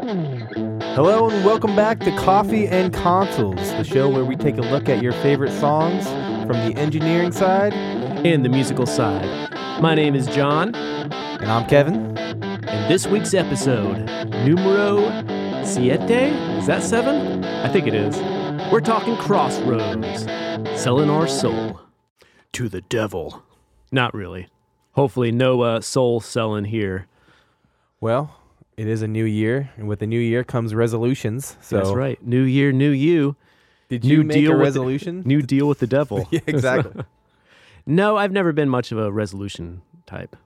Hello and welcome back to Coffee and Consoles, the show where we take a look at your favorite songs from the engineering side. and the musical side. My name is John, And I'm Kevin. and this week's episode, numero siete, is that seven? I think it is. We're talking Crossroads, selling our soul to the devil. Not really. Hopefully, no uh, soul selling here. Well, it is a new year, and with the new year comes resolutions. So, That's right. New year, new you. did New you make deal a with the- resolution? New deal with the devil. yeah, exactly. No, I've never been much of a resolution type.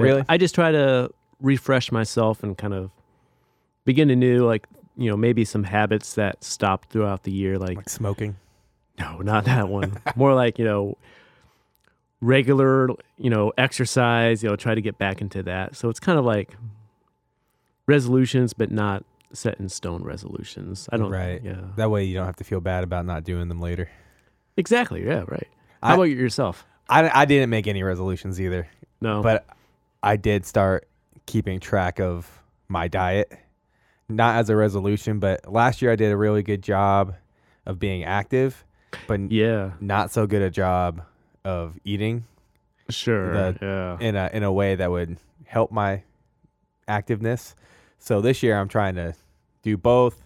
Really? I just try to refresh myself and kind of begin anew, like, you know, maybe some habits that stopped throughout the year. Like, like smoking. no, not that one. More like, you know, regular, you know, exercise, you know, try to get back into that. So it's kind of like resolutions, but not set in stone resolutions. I don't, Right. Yeah. That way you don't have to feel bad about not doing them later. Exactly. Yeah. Right. How I- about yourself? I, I didn't make any resolutions either, No. but I did start keeping track of my diet. Not as a resolution, but last year I did a really good job of being active, but yeah. not so good a job of eating Sure. The- yeah. in a in a way that would help my activeness. So this year I'm trying to do both.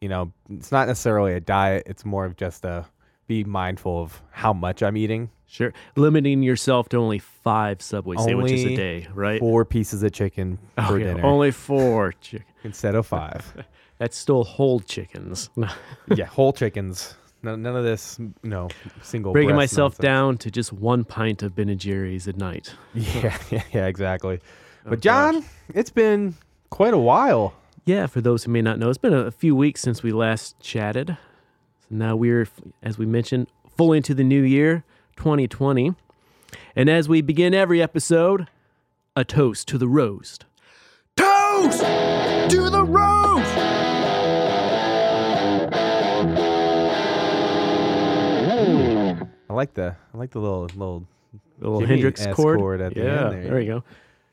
You know, it's not necessarily a diet, it's more of just a be mindful of how much I'm eating. Sure. Limiting yourself to only five Subway sandwiches a day, right? Four pieces of chicken oh, for Okay, dinner Only four. Chick- instead of five. That's still whole chickens. yeah, whole chickens. None, none of this, you know, single. Breaking myself nonsense. down to just one pint of Ben and Jerry's at night. Yeah, yeah, yeah, exactly. Oh, But John, gosh. it's been quite a while. Yeah, for those who may not know, it's been a, a few weeks since we last chatted. So now we're, as we mentioned, fully into the new year, 2020. And as we begin every episode, a toast to the roast. Toast to the roast! I like the I like the little little little Jimi Hendrix S chord. chord at the yeah, end there, there, you go.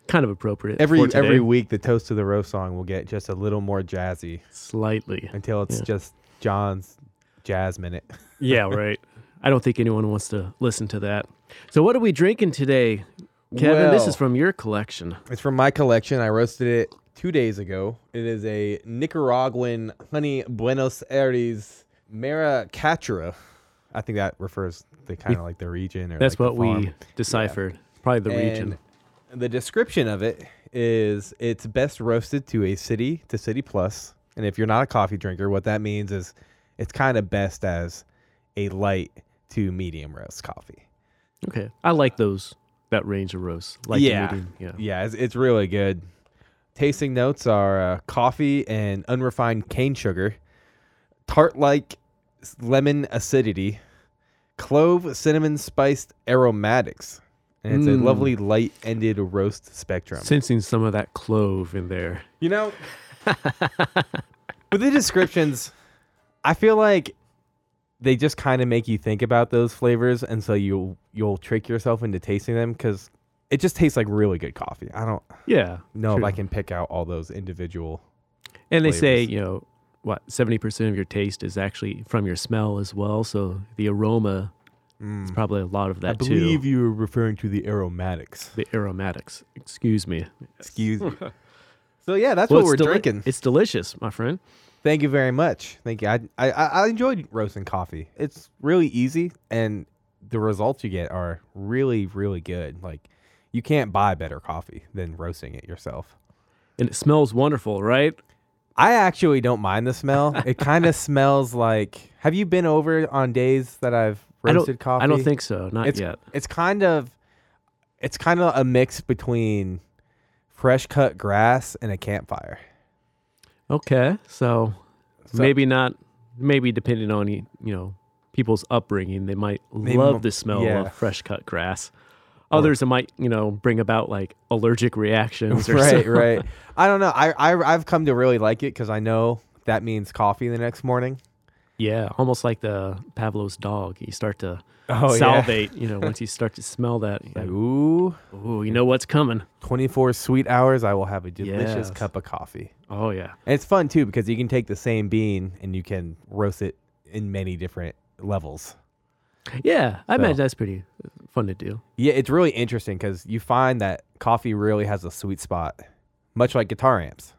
Kind of appropriate. every every week the toast to the roast song will get just a little more jazzy Slightly. until it's Yeah. just John's jazz minute. Yeah, right. I don't think anyone wants to listen to that. So, what are we drinking today, Kevin? this is from your collection. It's from my collection. I roasted it two days ago. It is a Nicaraguan honey Buenos Aires Maracaturra. I think that refers to kind of like the region or That's like what we deciphered. Probably the region. The description of it is it's best roasted to a city to city plus. And if you're not a coffee drinker, what that means is it's kind of best as a light to medium roast coffee. Okay, I like those. That range of roasts. Like Yeah. medium, yeah. Yeah, it's, it's really good. Tasting notes are uh, coffee and unrefined cane sugar, tart like lemon acidity, clove cinnamon spiced aromatics. And it's Mm. a lovely light ended roast spectrum. Sensing some of that clove in there. You know, with the descriptions, I feel like they just kind of make you think about those flavors, and so you you'll trick yourself into tasting them because it just tastes like really good coffee. I don't Yeah. know if. I can pick out all those individual. And they say, you know, what seventy percent of your taste is actually from your smell as well. So the aroma is probably a lot of that Mm. I believe too. you were referring to the aromatics. The aromatics. Excuse me. Excuse me. So yeah, that's Well, what we're deli- drinking. It's delicious, my friend. Thank you very much. Thank you. I, I I I enjoyed roasting coffee. It's really easy, and the results you get are really really good. Like you can't buy better coffee than roasting it yourself. And it smells wonderful, right? I actually don't mind the smell. it kind of smells like. Have you been over on days that I've I don't, coffee? I don't think so. Not it's yet. it's kind of it's kind of a mix between fresh cut grass and a campfire. Okay. So, So- maybe not, maybe depending on, you you know, people's upbringing, they might They love the smell yeah. of fresh cut grass. Others, it might, you know, bring about like allergic reactions or right, something. right. I don't know. I, I I've come to really like it because I know that means coffee the next morning, Yeah, almost like the Pavlov's dog. You start to Oh salivate, you know, once you start to smell that. Like, ooh, Ooh, you know what's coming. 24 sweet hours, I will have a delicious Yes. cup of coffee. Oh yeah. And it's fun too because you can take the same bean and you can roast it in many different levels. Yeah, I So- imagine that's pretty fun to do. Yeah, it's really interesting because you find that coffee really has a sweet spot, much like guitar amps,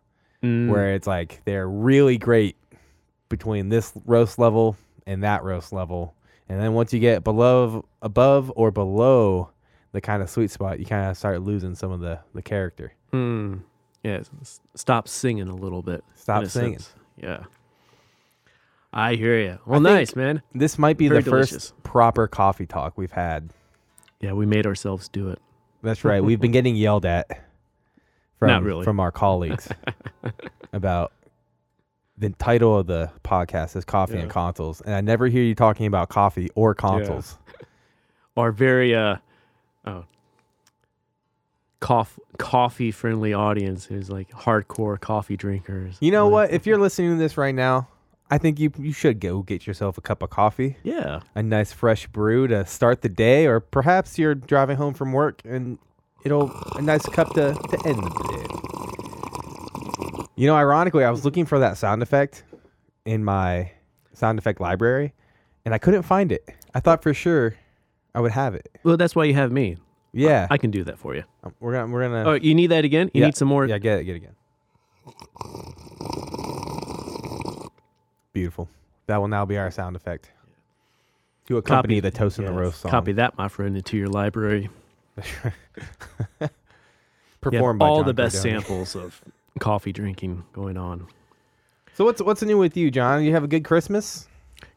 Mm, where it's like they're really great between this roast level and that roast level. And then once you get below, above or below the kind of sweet spot, you kind of start losing some of the, the character. mm, yeah, stop singing a little bit. Stop singing. sense. Yeah. I hear you. Well, nice, man. This might be Very the first delicious. proper coffee talk we've had. Yeah, we made ourselves do it. That's right. We've been getting yelled at from really. from our colleagues about the title of the podcast is Coffee and Consoles, and I never hear you talking about coffee or consoles. Our very uh oh coff- coffee friendly audience who's like hardcore coffee drinkers. You know what? If you're listening to this right now, I think you you should go get yourself a cup of coffee, Yeah. a nice fresh brew to start the day, or perhaps you're driving home from work and it'll a nice cup to, to end the day. You know, ironically, I was looking for that sound effect in my sound effect library, and I couldn't find it. I thought for sure I would have it. Well, that's why you have me. Yeah, I can do that for you. Um, we're gonna we're gonna Oh, you need that again? You Yeah. need some more? yeah get it get it again. Beautiful. That will now be our sound effect to accompany Copy- the toast and the yes. roast song. Copy that, my friend, into your library. You have Performed by all John the best Cardone. samples of coffee drinking going on. So what's what's new with you, John? You have a good Christmas?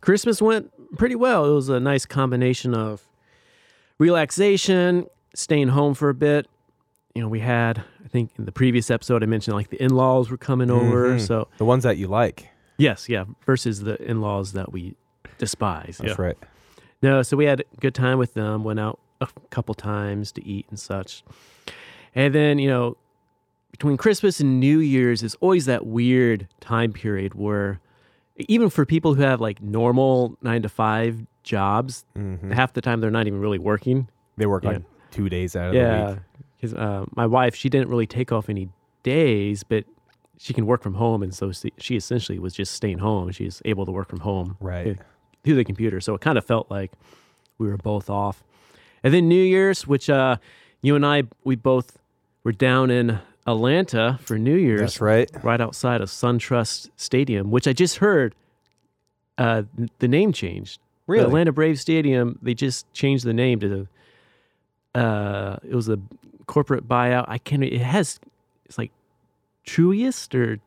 Christmas went pretty well. It was a nice combination of relaxation, staying home for a bit. You know, we had, I think in the previous episode, I mentioned like the in laws were coming over. Mhm. So, The ones that you like. yes, yeah, versus the in laws that we despise. That's yeah. right. No, so we had a good time with them, went out a couple times to eat and such. And then, you know, between Christmas and New Year's is always that weird time period where even for people who have like normal nine to five jobs, hmm half the time they're not even really working. They work like two days out of the Yeah. week. Because uh, my wife, she didn't really take off any days, but she can work from home. And so she- she essentially was just staying home. She's able to work from home Right. Through the computer. So it kind of felt like we were both off. And then New Year's, which uh, you and I, we both were down in Atlanta for New Year's, That's right. right outside of SunTrust Stadium, which I just heard uh, the name changed. Really? The Atlanta Braves Stadium, they just changed the name to the, uh, it was a corporate buyout. I can't, it has, it's like Truist or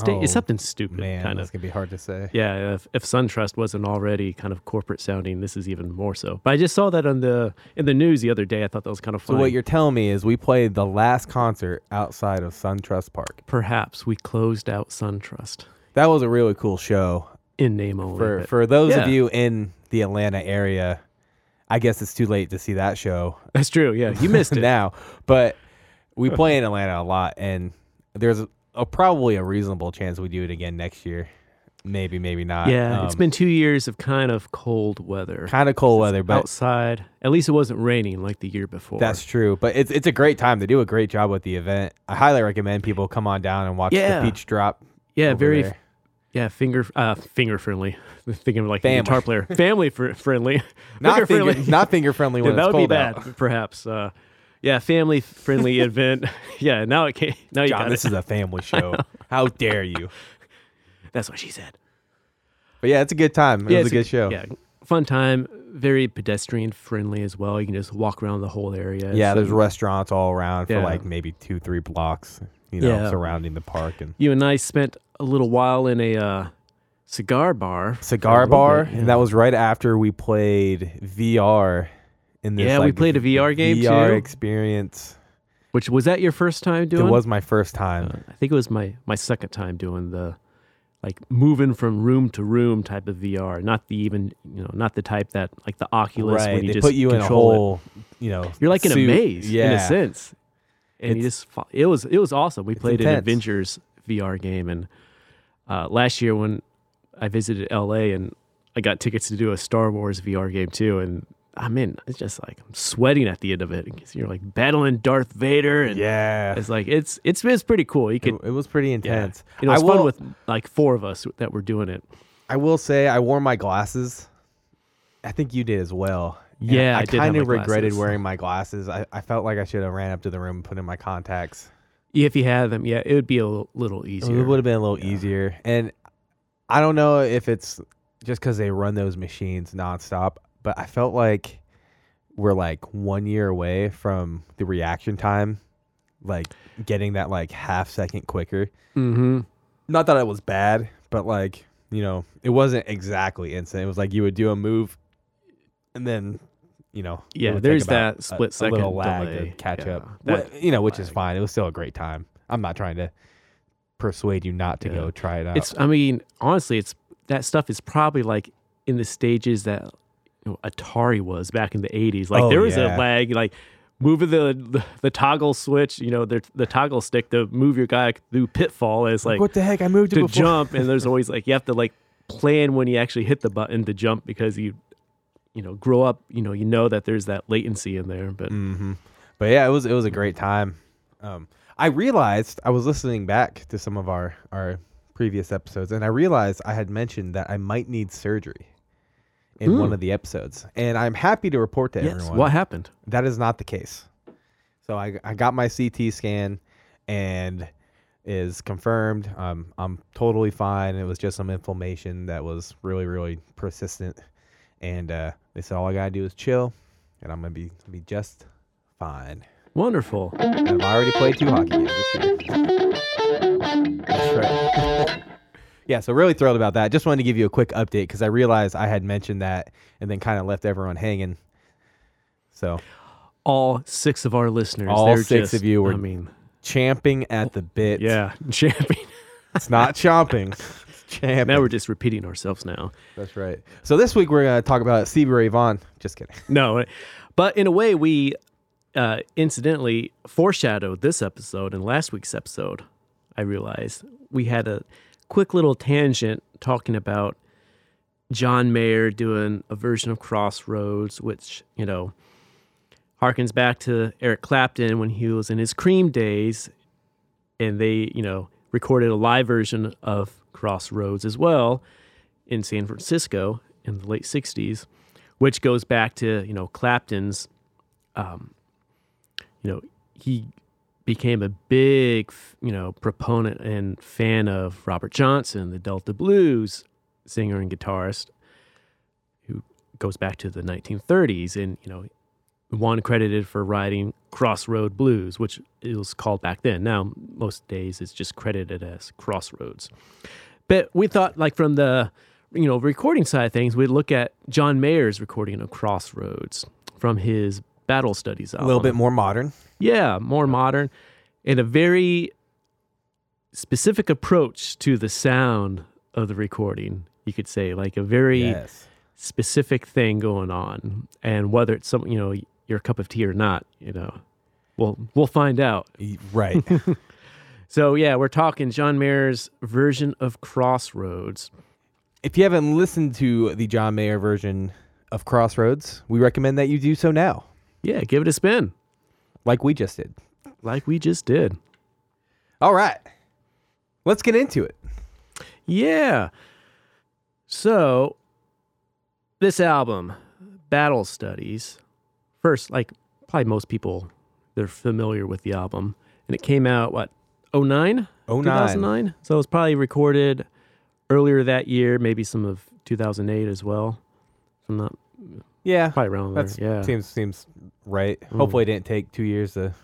Sta- it's Oh, something stupid, Man, kind that's of. gonna be hard to say. Yeah, if, if SunTrust wasn't already kind of corporate sounding, this is even more so. But I just saw that on the in the news the other day. I thought that was kind of funny. So what you're telling me is we played the last concert outside of SunTrust Park. Perhaps we closed out SunTrust That was a really cool show. in name only. For for those yeah. of you in the Atlanta area, I guess it's too late to see that show that's true. Yeah, you missed it. now. But we play in Atlanta a lot, and there's a, probably a reasonable chance we do it again next year. Maybe, maybe not. yeah, it's been two years of kind of cold weather kind of cold weather, but outside. At least it wasn't raining like the year before. That's true, but it's it's a great time. They do a great job with the event. I highly recommend people come on down and watch Yeah. the peach drop. yeah, very there. yeah finger uh finger friendly. Thinking of like Family. a guitar player, family fr- friendly. not finger, friendly. not finger friendly when Yeah, that it's would be bad, out. perhaps. Uh, yeah, family friendly event. Yeah, now it can Now you John, got this it. is a family show. How dare you? That's what she said. But yeah, it's a good time. It yeah, was a it's good show. Yeah, fun time. Very pedestrian friendly as well. You can just walk around the whole area. Yeah, So there's restaurants all around for Yeah. like maybe two, three blocks. You know, Yeah. surrounding the park and you and I spent a little while in a uh, cigar bar. cigar bar, and that was right after we played VR. In this, Yeah, we played a VR game, VR too. experience. Which was that your first time doing? It was my first Uh, time. I think it was my my second time doing the like moving from room to room type of VR. Not the even you know not the type that like the Oculus right, when you they just put you in a control it. you know, You're like in a maze Yeah, in a sense, and you just it was it was awesome. We played an intense. Avengers VR game, and uh, last year when I visited LA and I got tickets to do a Star Wars VR game too, and I'm in. It's just like I'm sweating at the end of it. You're like battling Darth Vader, and Yeah. it's like it's it's it's pretty cool. You It, could. it was pretty Yeah. intense. You know, I it's will, fun with like four of us that were doing it. I will say I wore my glasses. I think you did as well. And Yeah, I I, kind of regretted wearing my glasses. I, I felt like I should have ran up to the room and put in my contacts. If you had them, yeah, it would be a little, little easier. It would have been a little Yeah. easier. And I don't know if it's just because they run those machines nonstop, but I felt like we're like one year away from the reaction time, like getting that like half second quicker. Mm-hmm. Not that it was bad, but like, you know, it wasn't exactly instant. It was like you would do a move and then, you know, Yeah, there's that a- split a second little lag to delay. catch Yeah, up. that Wh- you know, which is fine. It was still a great time. I'm not trying to persuade you not to Yeah. go try it out. It's. I mean, honestly, it's that stuff is probably like in the stages that you know, Atari was back in the '80s. Like Oh, there was yeah. a lag, like moving the, the the toggle switch. You know, the the toggle stick to move your guy through pitfall is like what the heck? I moved it to jump, and there's always like you have to like plan when you actually hit the button to jump because you you know grow up. You know, you know that there's that latency in there, but hmm But yeah, it was it was a great time. Um, I realized I was listening back to some of our our previous episodes, and I realized I had mentioned that I might need surgery in one Mm. of the episodes, and I'm happy to report to yes, everyone what happened? that is not the case. So I I got my CT scan and is confirmed. Um, I'm totally fine. It was just some inflammation that was really really persistent, and uh, they said all I gotta do is chill, and I'm gonna be be just fine. Wonderful. And I've already played two hockey games this year. That's right. yeah, so really thrilled about that. Just wanted to give you a quick update because I realized I had mentioned that and then kind of left everyone hanging. So All six of our listeners. All six just- of you were- I mean, champing at the bit. yeah, champing. It's not chomping. It's champing. now we're just repeating ourselves now. That's right. So this week we're going to talk about Stevie Ray Vaughan. Just kidding. No, but in a way, we uh, incidentally foreshadowed this episode and last week's episode. I realized we had a quick little tangent talking about John Mayer doing a version of Crossroads, which, you know, harkens back to Eric Clapton when he was in his Cream days. And they, you know, recorded a live version of Crossroads as well in San Francisco in the late 60s, which goes back to, you know, Clapton's, um, you know, he became a big, you know, proponent and fan of Robert Johnson, the Delta Blues singer and guitarist, who goes back to the 1930s, and you know, one credited for writing Crossroad Blues, which it was called back then. Now, most days it's just credited as Crossroads. But we thought, like from the you know recording side of things, we'd look at John Mayer's recording of Crossroads from his Battle Studies A little bit more modern. Yeah, more modern and a very specific approach to the sound of the recording, you could say, like a very Yes. specific thing going on. And whether it's some, you know, your cup of tea or not, you know, we'll we'll find out. Right. So yeah, we're talking John Mayer's version of Crossroads. if you haven't listened to the John Mayer version of Crossroads, we recommend that you do so now, Yeah, give it a spin, like we just did. like we just did. All right. Let's get into it. Yeah. So, this album, Battle Studies, first, like probably most people, they're familiar with the album. And it came out, what, 09? 09. 2009? So, it was probably recorded earlier that year, maybe some of 2008 as well. I'm not Yeah. probably around there. That's Yeah. seems seems right. Mm. Hopefully, it didn't take two years to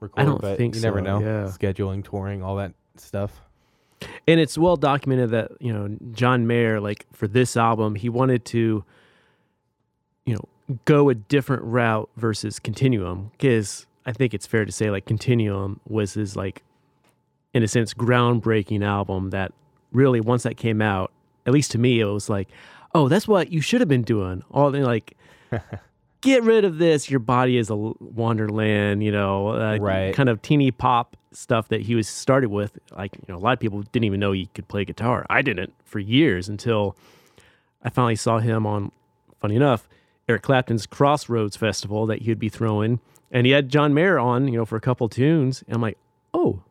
record. I don't but think you never know. yeah. Scheduling, touring, all that stuff. and it's well documented that you know John Mayer, like for this album, he wanted to, you know, go a different route versus Continuum, because I think it's fair to say like Continuum was his like, in a sense, groundbreaking album that really once that came out, at least to me, it was like, oh, that's what you should have been doing. All the like. Get rid of this. Your body is a wonderland, you know, uh, Right. kind of teeny pop stuff that he was started with. Like you know, a lot of people didn't even know he could play guitar. I didn't for years until I finally saw him on. Funny enough, Eric Clapton's Crossroads Festival that he'd be throwing, and he had John Mayer on, you know, for a couple tunes. And I'm like, oh,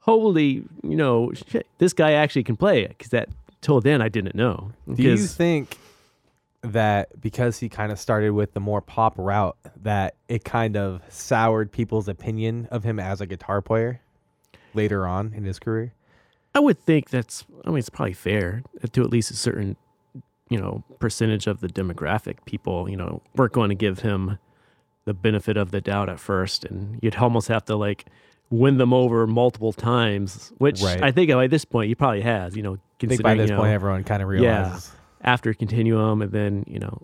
holy, you know, shit, this guy actually can play it because that till then I didn't know. Do you think that because he kind of started with the more pop route, that it kind of soured people's opinion of him as a guitar player later on in his career? I would think that's. I mean, it's probably fair uh, to at least a certain, you know, percentage of the demographic. People, you know, weren't going to give him the benefit of the doubt at first, and you'd almost have to like win them over multiple times. Which Right. I think by this point he probably has. You know, I think by this you know, point everyone kind of Yeah. after Continuum, and then you know,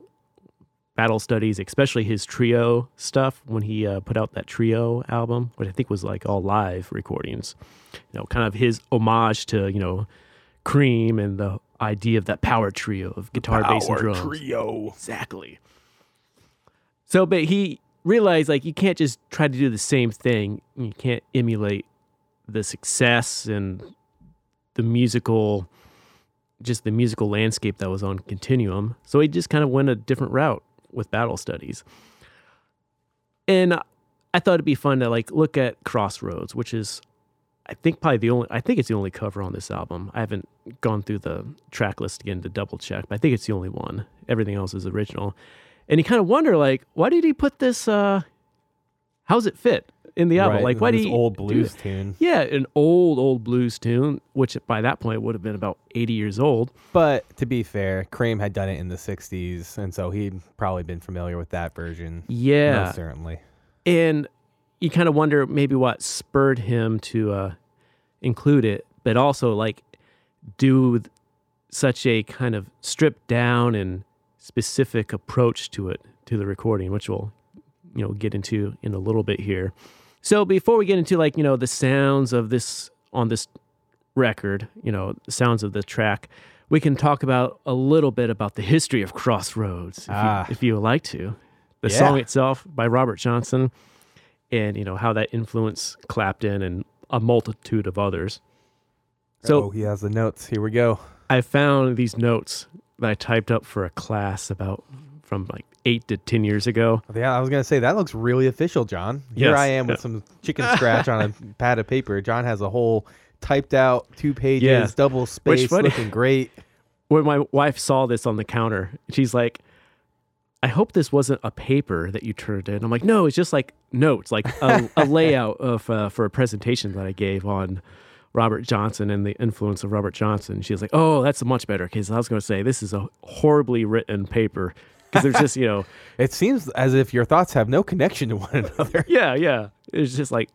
Battle Studies, especially his trio stuff when he uh, put out that trio album, which I think was like all live recordings. You know, kind of his homage to you know, Cream and the idea of that power trio of guitar, bass, and drums. trio. Exactly. So, but he realized like you can't just try to do the same thing. You can't emulate the success and the musical, just the musical landscape that was on Continuum. So he just kind of went a different route with Battle Studies. And I thought it'd be fun to like look at Crossroads, which is, I think probably the only. I think it's the only cover on this album. I haven't gone through the track list again to double check, but I think it's the only one. Everything else is original. And you kind of wonder, like, why did he put this? uh How's it fit in the album? Right, Like, why this did he old blues tune? Yeah, an old old blues tune, which by that point would have been about eighty years old. But to be fair, Cream had done it in the '60s, and so he'd probably been familiar with that version. Yeah, most certainly. and you kind of wonder maybe what spurred him to uh, include it, but also like do such a kind of stripped down and specific approach to it to the recording, which we'll you know get into in a little bit here. So before we get into like you know the sounds of this on this record, you know the sounds of the track, we can talk about a little bit about the history of Crossroads, if, Ah. you, if you would like to. The Yeah. song itself by Robert Johnson, and you know how that influenced Clapton and a multitude of others. So oh, he has the notes. Here we go. I found these notes that I typed up for a class about from like eight to ten years ago. Yeah, I was gonna say that looks really official, John. Here Yes. I am with some chicken scratch on a pad of paper. John has a whole typed out two pages, Yeah. double space, funny- looking great. when my wife saw this on the counter, she's like, I hope this wasn't a paper that you turned in. I'm like, no, it's just like notes, like a, a layout of uh, for a presentation that I gave on Robert Johnson and the influence of Robert Johnson. She was like, oh, that's much better because I was going to say this is a horribly written paper because there's just you know, It seems as if your thoughts have no connection to one another. yeah, yeah, it's just like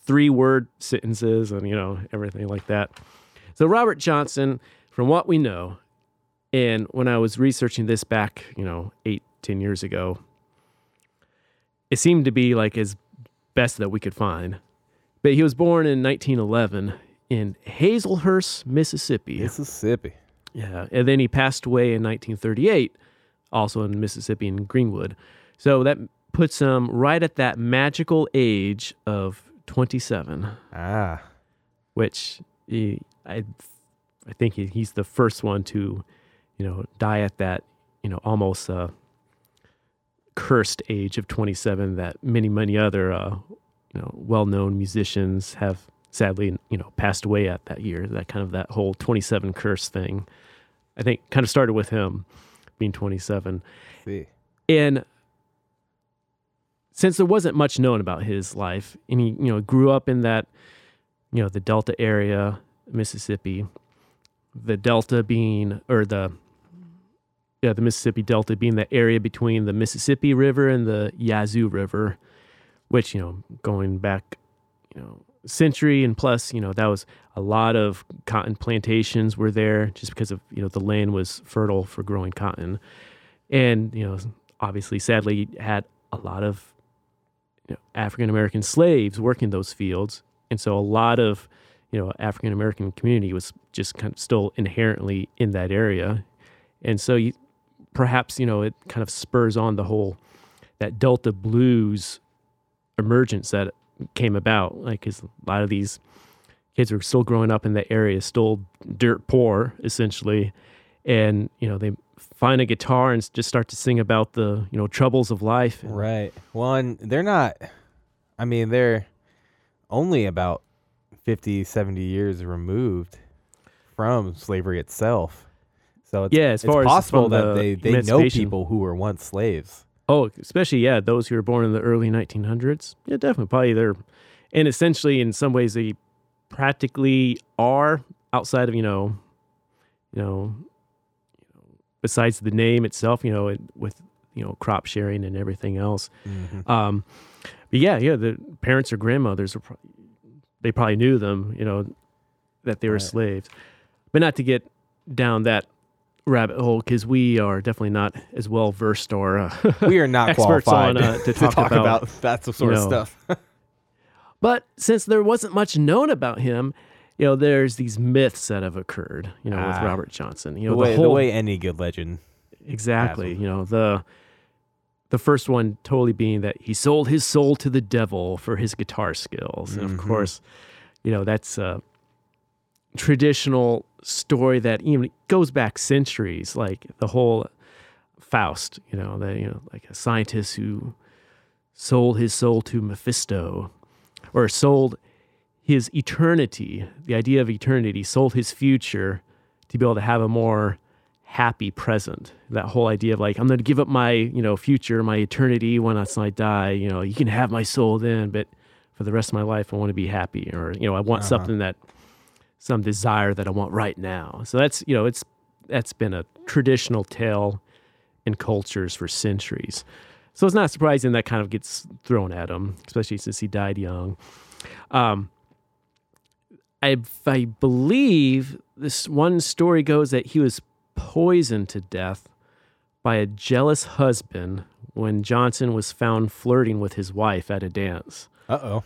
three word sentences and you know everything like that. So Robert Johnson, from what we know, and when I was researching this back, you know, eight, ten years ago, it seemed to be like as best that we could find. But he was born in 1911 in Hazlehurst, Mississippi. Mississippi. Yeah, and then he passed away in 1938, also in Mississippi in Greenwood. So that puts him right at that magical age of 27, Ah, which he, I, I think he, he's the first one to, you know, die at that, you know, almost uh, cursed age of 27 that many, many other, uh, you know, well-known musicians have sadly, you know, passed away at that year. That kind of that whole 27 curse thing. I think kind of started with him being 27. see. And since there wasn't much known about his life, and he, you know, grew up in that, you know, the Delta area, Mississippi, the Delta being, or the, yeah, the Mississippi Delta being the area between the Mississippi River and the Yazoo River, which, you know, going back, you know, century and plus, you know, that was a lot of cotton plantations were there just because of, you know, the land was fertile for growing cotton. And, you know, obviously, sadly, had a lot of you know, African American slaves working those fields. And so a lot of, you know, African American community was just kind of still inherently in that area. And so you, perhaps, you know, it kind of spurs on the whole, that Delta blues emergence that came about. Like, because a lot of these kids were still growing up in the area, still dirt poor, essentially, and you know they find a guitar and just start to sing about the you know troubles of life. Right. Well, and they're not, I mean, they're only about 50, 70 years removed from slavery itself. So it's, Yeah, as it's as possible that the they, they know people who were once slaves. Oh, especially yeah, those who were born in the early 1900s. Yeah, definitely, probably they're, and essentially in some ways they practically are outside of you know, you know, besides the name itself, you know, it, with you know crop sharing and everything else. Um, but yeah, yeah, the parents or grandmothers were, pro- they probably knew them, you know, that they were Right. slaves, but not to get down that rabbit hole because we are definitely not as well versed or. Uh, We are not Experts qualified on, uh, to talk about, that sort of know, stuff. But since there wasn't much known about him, you know, there's these myths that have occurred, you know, with Ah. Robert Johnson. You the, know, way, the the way any good legend. exactly, you know, the the first one totally being that he sold his soul to the devil for his guitar skills. And of Mhm. course, you know, that's a traditional story that even goes back centuries, like the whole Faust, you know, the you know, like a scientist who sold his soul to Mephisto or sold his eternity, the idea of eternity, sold his future to be able to have a more happy present. That whole idea of like, I'm going to give up my, you know, future, my eternity when I die. You know, you can have my soul then, but for the rest of my life, I want to be happy, or you know, I want Uh-huh. something that, some desire that I want right now. So that's you know, it's that's been a traditional tale in cultures for centuries. So it's not surprising that kind of gets thrown at him, especially since he died young. Um, I, I believe this one story goes that he was poisoned to death by a jealous husband when Johnson was found flirting with his wife at a dance. Uh oh.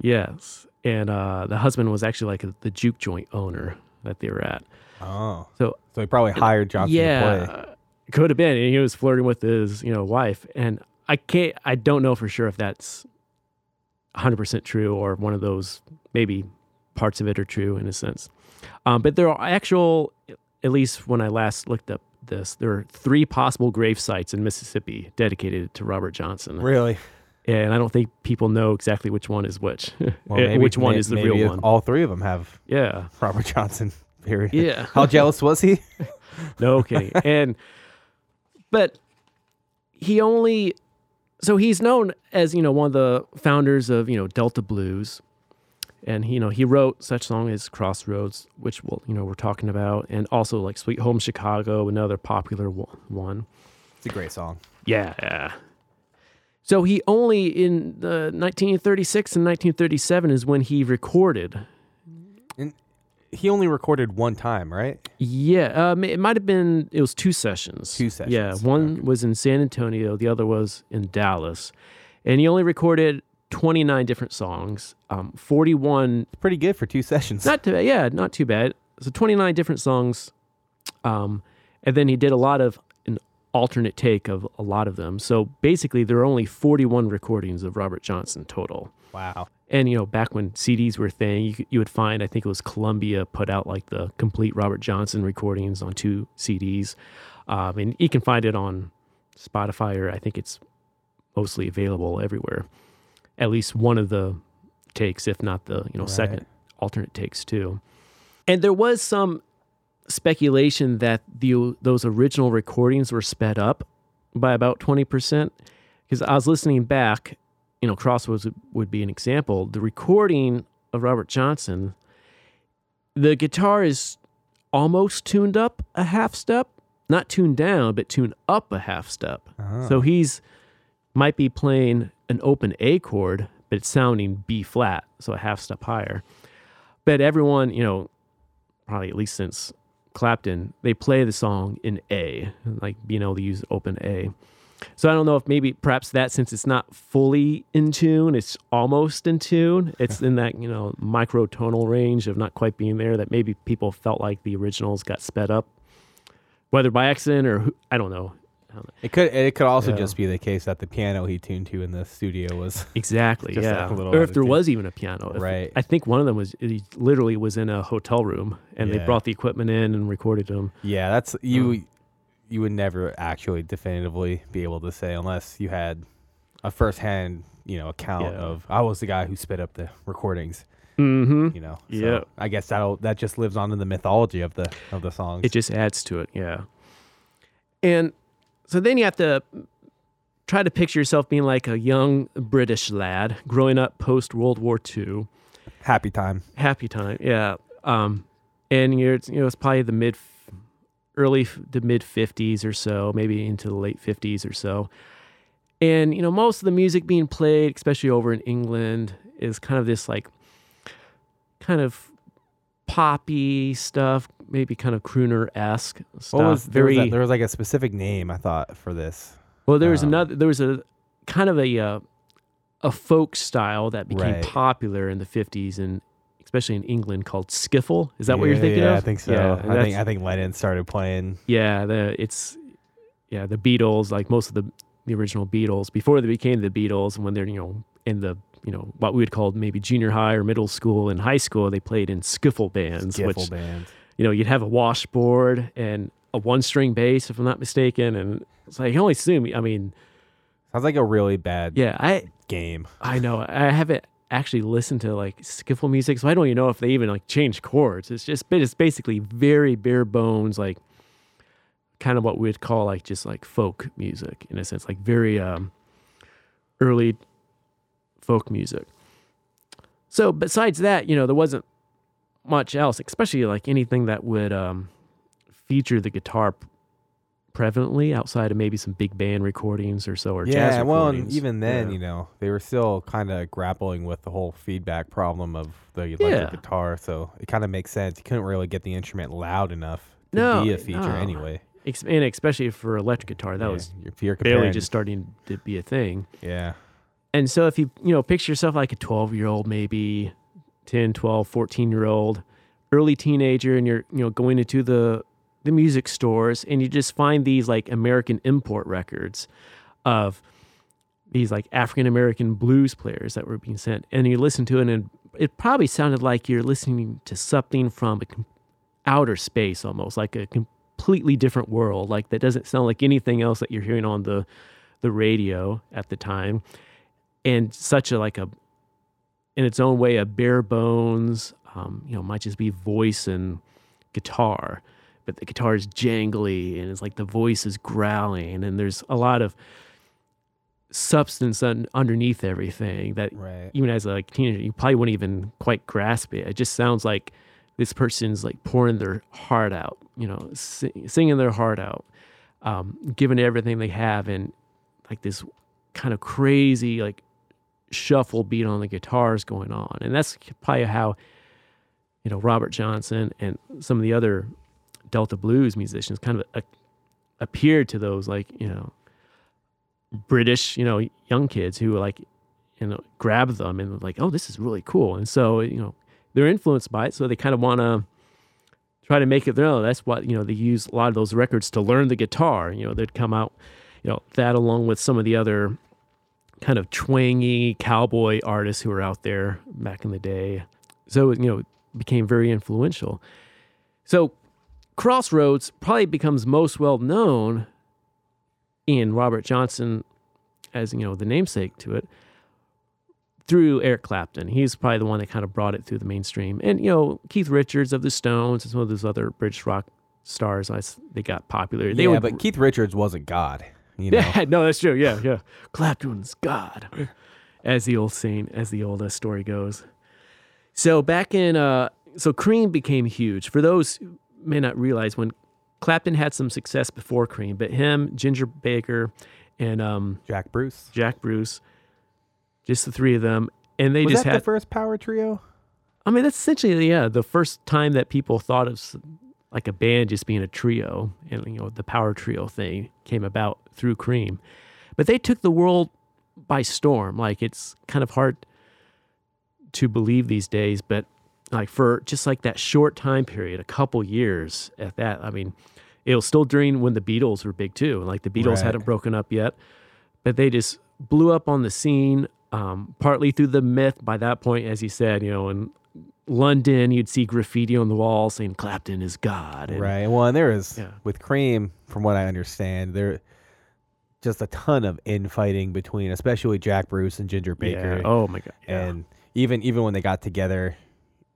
Yes. And uh, the husband was actually like the juke joint owner that they were at. Oh. So So he probably hired Johnson to play. yeah, could have been. And he was flirting with his, you know, wife. And I can't. I don't know for sure if that's 100 percent true or one of those maybe parts of it are true in a sense. Um, but there are actual, at least when I last looked up this, there are three possible grave sites in Mississippi dedicated to Robert Johnson. Really? And I don't think people know exactly which one is which, Well, maybe- which one may- is the real one. All three of them have Yeah. Robert Johnson. Period. Yeah. How jealous was he? No kidding. and but he only so he's known as you know one of the founders of you know Delta Blues, and he, you know he wrote such songs as Crossroads, which we'll, you know we're talking about, and also like Sweet Home Chicago, another popular one- one. It's a great song. Yeah. So he only in the 1936 and 1937 is when he recorded. And He only recorded one time, right? Yeah, um, it might have been. It was two sessions. Two sessions. Yeah, one okay. was in San Antonio, the other was in Dallas, and he only recorded 29 different songs. Um, 41, It's pretty good for two sessions. not too bad. Yeah, not too bad. So 29 different songs, um, and then he did a lot of alternate take of a lot of them. So basically, there are only 41 recordings of Robert Johnson total. wow. And you know, back when CDs were a thing, you, could- you would find I think it was Columbia put out like the complete Robert Johnson recordings on two CDs, um, and you can find it on Spotify or I think it's mostly available everywhere. At least one of the takes, if not the you know Right. second alternate takes too. And there was some speculation that the those original recordings were sped up by about twenty percent because I was listening back you know, Crossroads would, would be an example. The recording of Robert Johnson, the guitar is almost tuned up a half step, not tuned down, but tuned up a half step. Oh. So he's might be playing an open A chord, but it's sounding B flat, so a half step higher. But everyone, you know, probably at least since Clapton, they play the song in A, like being able to use open A. So I don't know if maybe perhaps that since it's not fully in tune, it's almost in tune. It's in that, you know, microtonal range of not quite being there that maybe people felt like the originals got sped up. Whether by accident or who, I don't know. It could it could also Yeah. just be the case that the piano he tuned to in the studio was Exactly. Just yeah. a little or if there attitude. was even a piano. If- Right. I think one of them was he literally was in a hotel room and they brought the equipment in and recorded them. Yeah, that's you. Um, you would never actually definitively be able to say unless you had a first-hand, you know, account Yeah. of I was the guy who spit up the recordings. Mm-hmm. You know, Yeah. I guess that'll that just lives on in the mythology of the of the songs. It just adds to it, yeah. And so then you have to try to picture yourself being like a young British lad growing up post World War II. Happy time. Happy time, yeah. Um, and you're you know it's probably the mid, early to mid fifties or so, maybe into the late fifties or so. And you know most of the music being played, especially over in England, is kind of this like, kind of poppy stuff, maybe kind of crooner esque stuff. What was there, very was a- there was like a specific name I thought for this. well. There was um, another. There was a kind of a uh, a folk style that became Right. popular in the fifties and especially in England called skiffle. Is that what you're thinking yeah, of? I think so. Yeah, I think I think Lennon started playing. yeah. The it's yeah the Beatles like most of the the original Beatles before they became the Beatles and when they're you know in the you know what we would call maybe junior high or middle school and high school they played in skiffle bands Skiffle which band. you know you'd have a washboard and a one string bass if I'm not mistaken and it's like you can only assume I mean Sounds like a really bad yeah I game. I know. I haven't actually listened to like skiffle music, so I don't even know if they even like change chords. It's just, it's basically very bare bones, like kind of what we'd call like just like folk music in a sense, like very um, early folk music. So besides that, you know, there wasn't much else, especially like anything that would um, feature the guitar prevalently outside of maybe some big band recordings or so or jazz Yeah, well, and even then, Yeah. you know, they were still kind of grappling with the whole feedback problem of the electric Yeah. guitar, so it kind of makes sense. You couldn't really get the instrument loud enough to No, be a feature no. anyway. And especially for electric guitar, that Yeah, was if you're barely just starting to be a thing. yeah. And so if you, you know, picture yourself like a 12 year old, maybe 10, 12, 14 year old, early teenager, and you're, you know, going into the, the music stores and you just find these like American import records of these like African American blues players that were being sent. And you listen to it and it probably sounded like you're listening to something from outer space almost, like a completely different world. Like that doesn't sound like anything else that you're hearing on the, the radio at the time and such a like a in its own way a bare bones um, you know might just be voice and guitar but the guitar is jangly and it's like the voice is growling and there's a lot of substance un- underneath everything that Right. even as a like, teenager you probably wouldn't even quite grasp it it just sounds like this person's like pouring their heart out you know sing, singing their heart out um, giving everything they have and like this kind of crazy like shuffle beat on the guitars going on. And that's probably how you know robert johnson and some of the other delta blues musicians kind of a, appeared to those like you know british you know young kids who like you know grab them and like oh this is really cool. And so you know they're influenced by it so they kind of want to try to make it their own. That's what you know they use a lot of those records to learn the guitar. You know they'd come out you know that along with some of the other kind of twangy cowboy artists who were out there back in the day. So, you know, became very influential. So, Crossroads probably becomes most well known in Robert Johnson as, you know, the namesake to it through Eric Clapton. He's probably the one that kind of brought it through the mainstream. And, you know, Keith Richards of the Stones and some of those other British rock stars, they got popular. They yeah, would- but Keith Richards wasn't God. You know? yeah, no, that's true. Yeah, yeah. Clapton's God, as the old saying, as the old uh, story goes. So back in, uh, so Cream became huge. For those who may not realize, when Clapton had some success before Cream, but him, Ginger Baker, and um, Jack Bruce. Jack Bruce, just the three of them, and they was just that had. the first power trio? I mean, that's essentially yeah the first time that people thought of like a band just being a trio, and you know the power trio thing came about through Cream, but they took the world by storm. Like it's kind of hard to believe these days, but like for just like that short time period, a couple years at that, I mean, it was still during when the Beatles were big too. Like the Beatles Right. hadn't broken up yet, but they just blew up on the scene. Um, partly through the myth. By that point, as you said, you know, in London, you'd see graffiti on the wall saying Clapton is God. and- Right. Well, and there is Yeah. with Cream, from what I understand, there just a ton of infighting between, especially Jack Bruce and Ginger Baker, Yeah. Oh my God. Yeah. and even even when they got together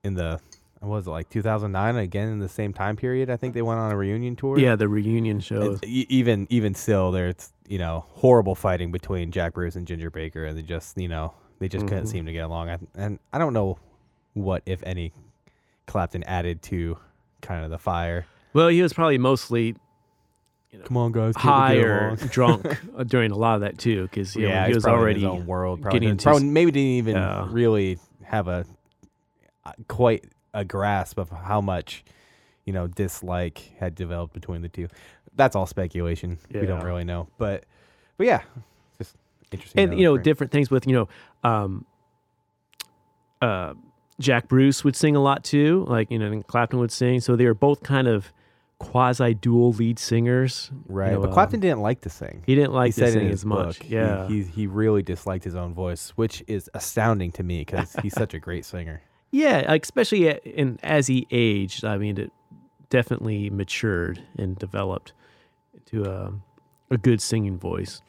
in the what was it like 2009 again in the same time period? I think they went on a reunion tour. yeah, the reunion e- even even still, there's you know horrible fighting between Jack Bruce and Ginger Baker, and they just you know they just couldn't Mhm. seem to get along. I, and I don't know what if any Clapton added to kind of the fire. Well, he was probably mostly Come on, guys, high or drunk uh, during a lot of that too, because yeah, he was already in his own world. Probably, getting into probably maybe didn't even Yeah. really have a uh, quite a grasp of how much you know dislike had developed between the two. That's all speculation. We don't really know, but but yeah, just interesting. and you know different things with you know um uh jack bruce would sing a lot too like you know and clapton would sing so they were both kind of quasi dual lead singers you Right, know, but um, Clapton didn't like to sing. he didn't like he to sing his as much yeah he, he he really disliked his own voice, which is astounding to me because he's such a great singer. yeah like, especially a- in as he aged i mean it definitely matured and developed to a, a good singing voice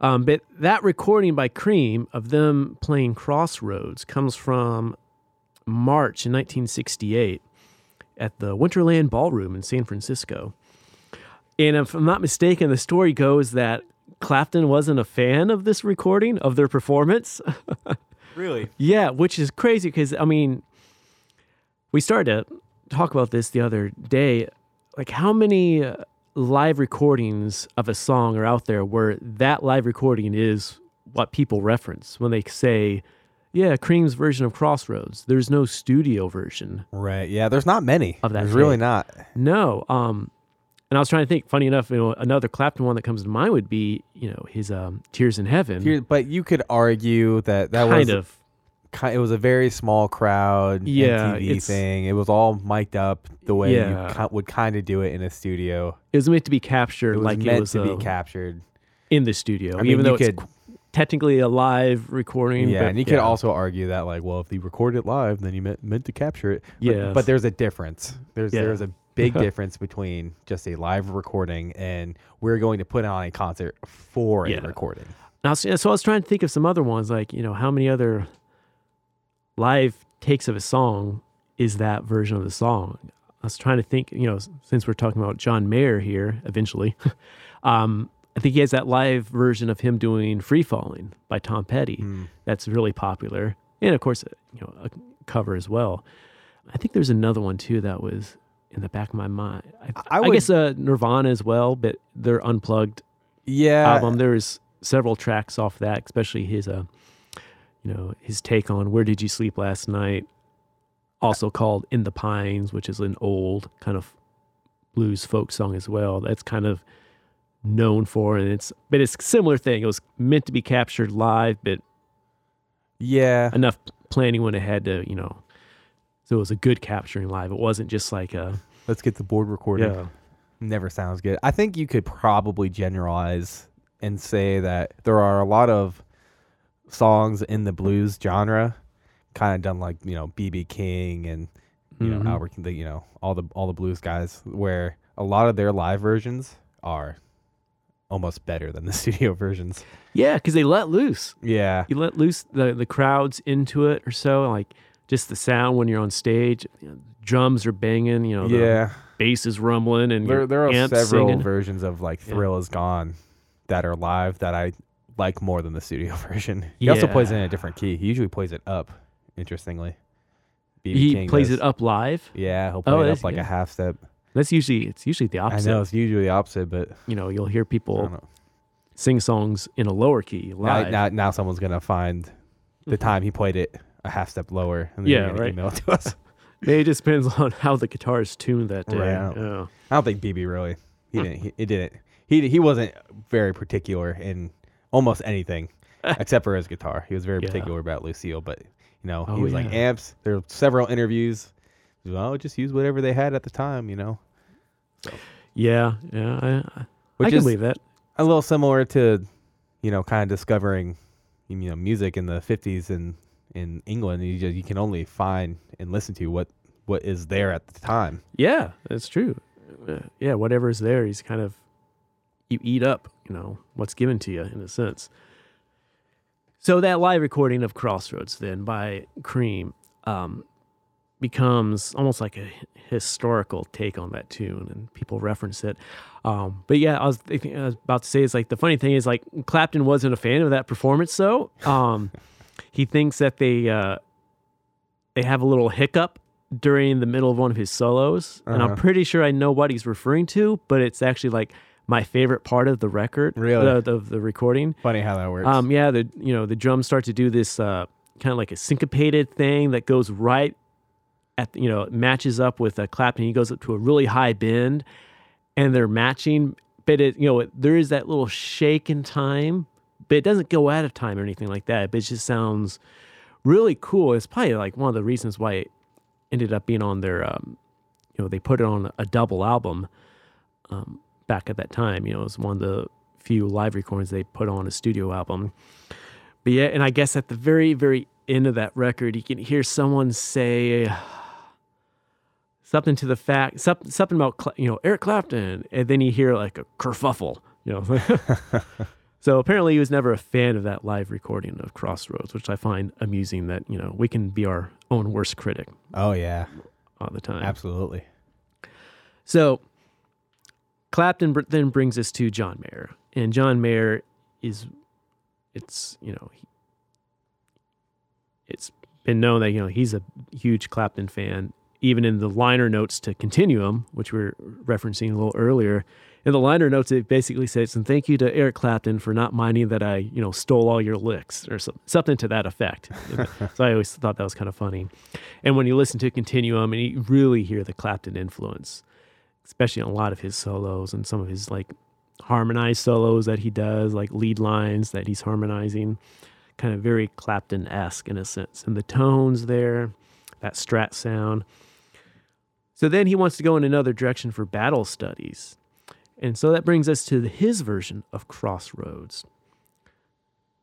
um, but that recording by cream of them playing crossroads comes from march in 1968 at the winterland ballroom in san francisco and if i'm not mistaken the story goes that clapton wasn't a fan of this recording of their performance Really? yeah, which is crazy because I mean, we started to talk about this the other day. Like, how many uh, live recordings of a song are out there where that live recording is what people reference when they say, "Yeah, Cream's version of Crossroads." There's no studio version. Right. Yeah. There's not many. Of that There's really not. No. Um, and I was trying to think. Funny enough, you know, another Clapton one that comes to mind would be, you know, his um, "Tears in Heaven." But you could argue that that kind was of. It was a very small crowd Yeah, MTV thing. It was all mic'd up the way Yeah. you would kind of do it in a studio. It was meant to be captured It was like meant it was to a- be uh, captured. in the studio, I mean, even though could, it's technically a live recording. yeah, but and you could also argue that like, well, if you record it live, then you meant, meant to capture it. But, Yes. but there's a difference. There's Yeah. there's a big difference between just a live recording and we're going to put on a concert for Yeah. a recording. Now, so I was trying to think of some other ones, like you know, how many other live takes of a song is that version of the song? I was trying to think, you know, since we're talking about John Mayer here, eventually, um, I think he has that live version of him doing "Free Falling" by Tom Petty. Mm. That's really popular, and of course, you know, a cover as well. I think there's another one too that was in the back of my mind. I, I I, would- guess uh, Nirvana as well, but their unplugged Yeah, album. There's several tracks off that, especially his uh, you know, his take on "Where Did You Sleep Last Night," also called "In the Pines," which is an old kind of blues folk song as well. That's kind of known for, and it's but it's a similar thing. It was meant to be captured live, but yeah. enough planning went ahead to you know, so it was a good capturing live. It wasn't just like a Let's get the board recording. yeah. Never sounds good. I think you could probably generalize and say that there are a lot of songs in the blues genre, kind of done like you know BB King and you Mhm. know Albert, the, you know all the all the blues guys, where a lot of their live versions are almost better than the studio versions. Yeah, because they let loose. Yeah, you let loose the the crowds into it or so like just the sound when you're on stage you know, drums are banging you know the yeah. bass is rumbling and There there are several singing. versions of like Yeah. Thrill Is Gone that are live that I like more than the studio version. He also plays it in a different key. He usually plays it up, interestingly. BB he King plays does. it up live Yeah, he'll play Oh, it that's- up like a half step. that's usually it's usually the opposite I know it's usually the opposite, but you know you'll hear I don't people know. sing songs in a lower key Now, live now, now someone's gonna find the Mhm. time he played it a half step lower, and then Yeah, you're gonna right. email it to us. Maybe it just depends on how the guitar is tuned that day Right, I don't- yeah. I don't think BB really. He didn't. He, it didn't. He he wasn't very particular in almost anything except for his guitar. He was very Yeah. particular about Lucille, but you know Oh, he was like amps. There were several interviews. Was, Oh, just use whatever they had at the time. You know. Yeah, yeah, I, I, Which I can believe that. a little similar to, you know, kind of discovering, you know, music in the '50s in in England. You just, you can only find and listen to what what is there at the time. Yeah, that's true. Uh, yeah, whatever's there, he's kind of you eat up, you know, what's given to you in a sense. So that live recording of Crossroads then by Cream um, becomes almost like a historical take on that tune, and people reference it. Um, but yeah, I was thinking, I was about to say is like the funny thing is like Clapton wasn't a fan of that performance, though. Um, he thinks that they uh, they have a little hiccup during the middle of one of his solos, and I'm Uh-huh. pretty sure I know what he's referring to, but it's actually like my favorite part of the record, Really? uh, of the recording. Funny how that works. Um, yeah, the you know the drums start to do this uh, kind of like a syncopated thing that goes right at you know it matches up with a clap, and He goes up to a really high bend, and they're matching. But it you know it, there is that little shake in time, but it doesn't go out of time or anything like that. But it just sounds really cool. It's probably like one of the reasons why it ended up being on their um, you know they put it on a double album um, back at that time. You know, it was one of the few live recordings they put on a studio album. But yeah, and I guess at the very, very end of that record, you can hear someone say something to the fact, something, about you know Eric Clapton, and then you hear like a kerfuffle. You know. So apparently he was never a fan of that live recording of Crossroads, which I find amusing that, you know, we can be our own worst critic oh yeah, all the time. absolutely. So Clapton then brings us to John Mayer, and John Mayer is, it's you know, he, it's been known that you know he's a huge Clapton fan. Even in the liner notes to Continuum, which we are referencing a little earlier, in the liner notes it basically says, "And thank you to Eric Clapton for not minding that I you know stole all your licks" or some, something to that effect. so I always thought that was kind of funny. And when you listen to Continuum, and you really hear the Clapton influence especially a lot of his solos and some of his like harmonized solos that he does, like lead lines that he's harmonizing, kind of very Clapton esque in a sense. And the tones there, that strat sound. So then he wants to go in another direction for battle studies. And so that brings us to his version of Crossroads.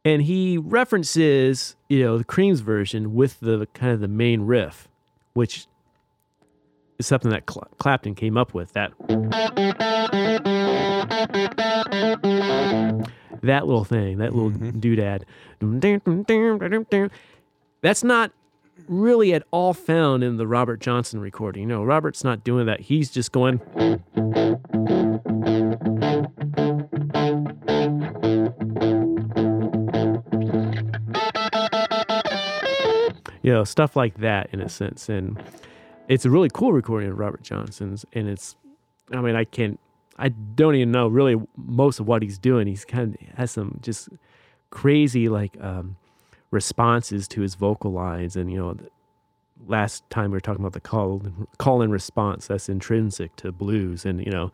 And he references, you know, the Cream's version with the kind of the main riff, which is something that Cla- Clapton came up with. That that little thing, that little mm-hmm. doodad. That's not really at all found in the Robert Johnson recording. You know, Robert's not doing that. He's just going. You know, stuff like that in a sense. And it's a really cool recording of Robert Johnson's. And it's, I mean, I can't, I don't even know really most of what he's doing. He's kind of has some just crazy like um, responses to his vocal lines. And, you know, last time we were talking about the call, call and response that's intrinsic to blues. And, you know,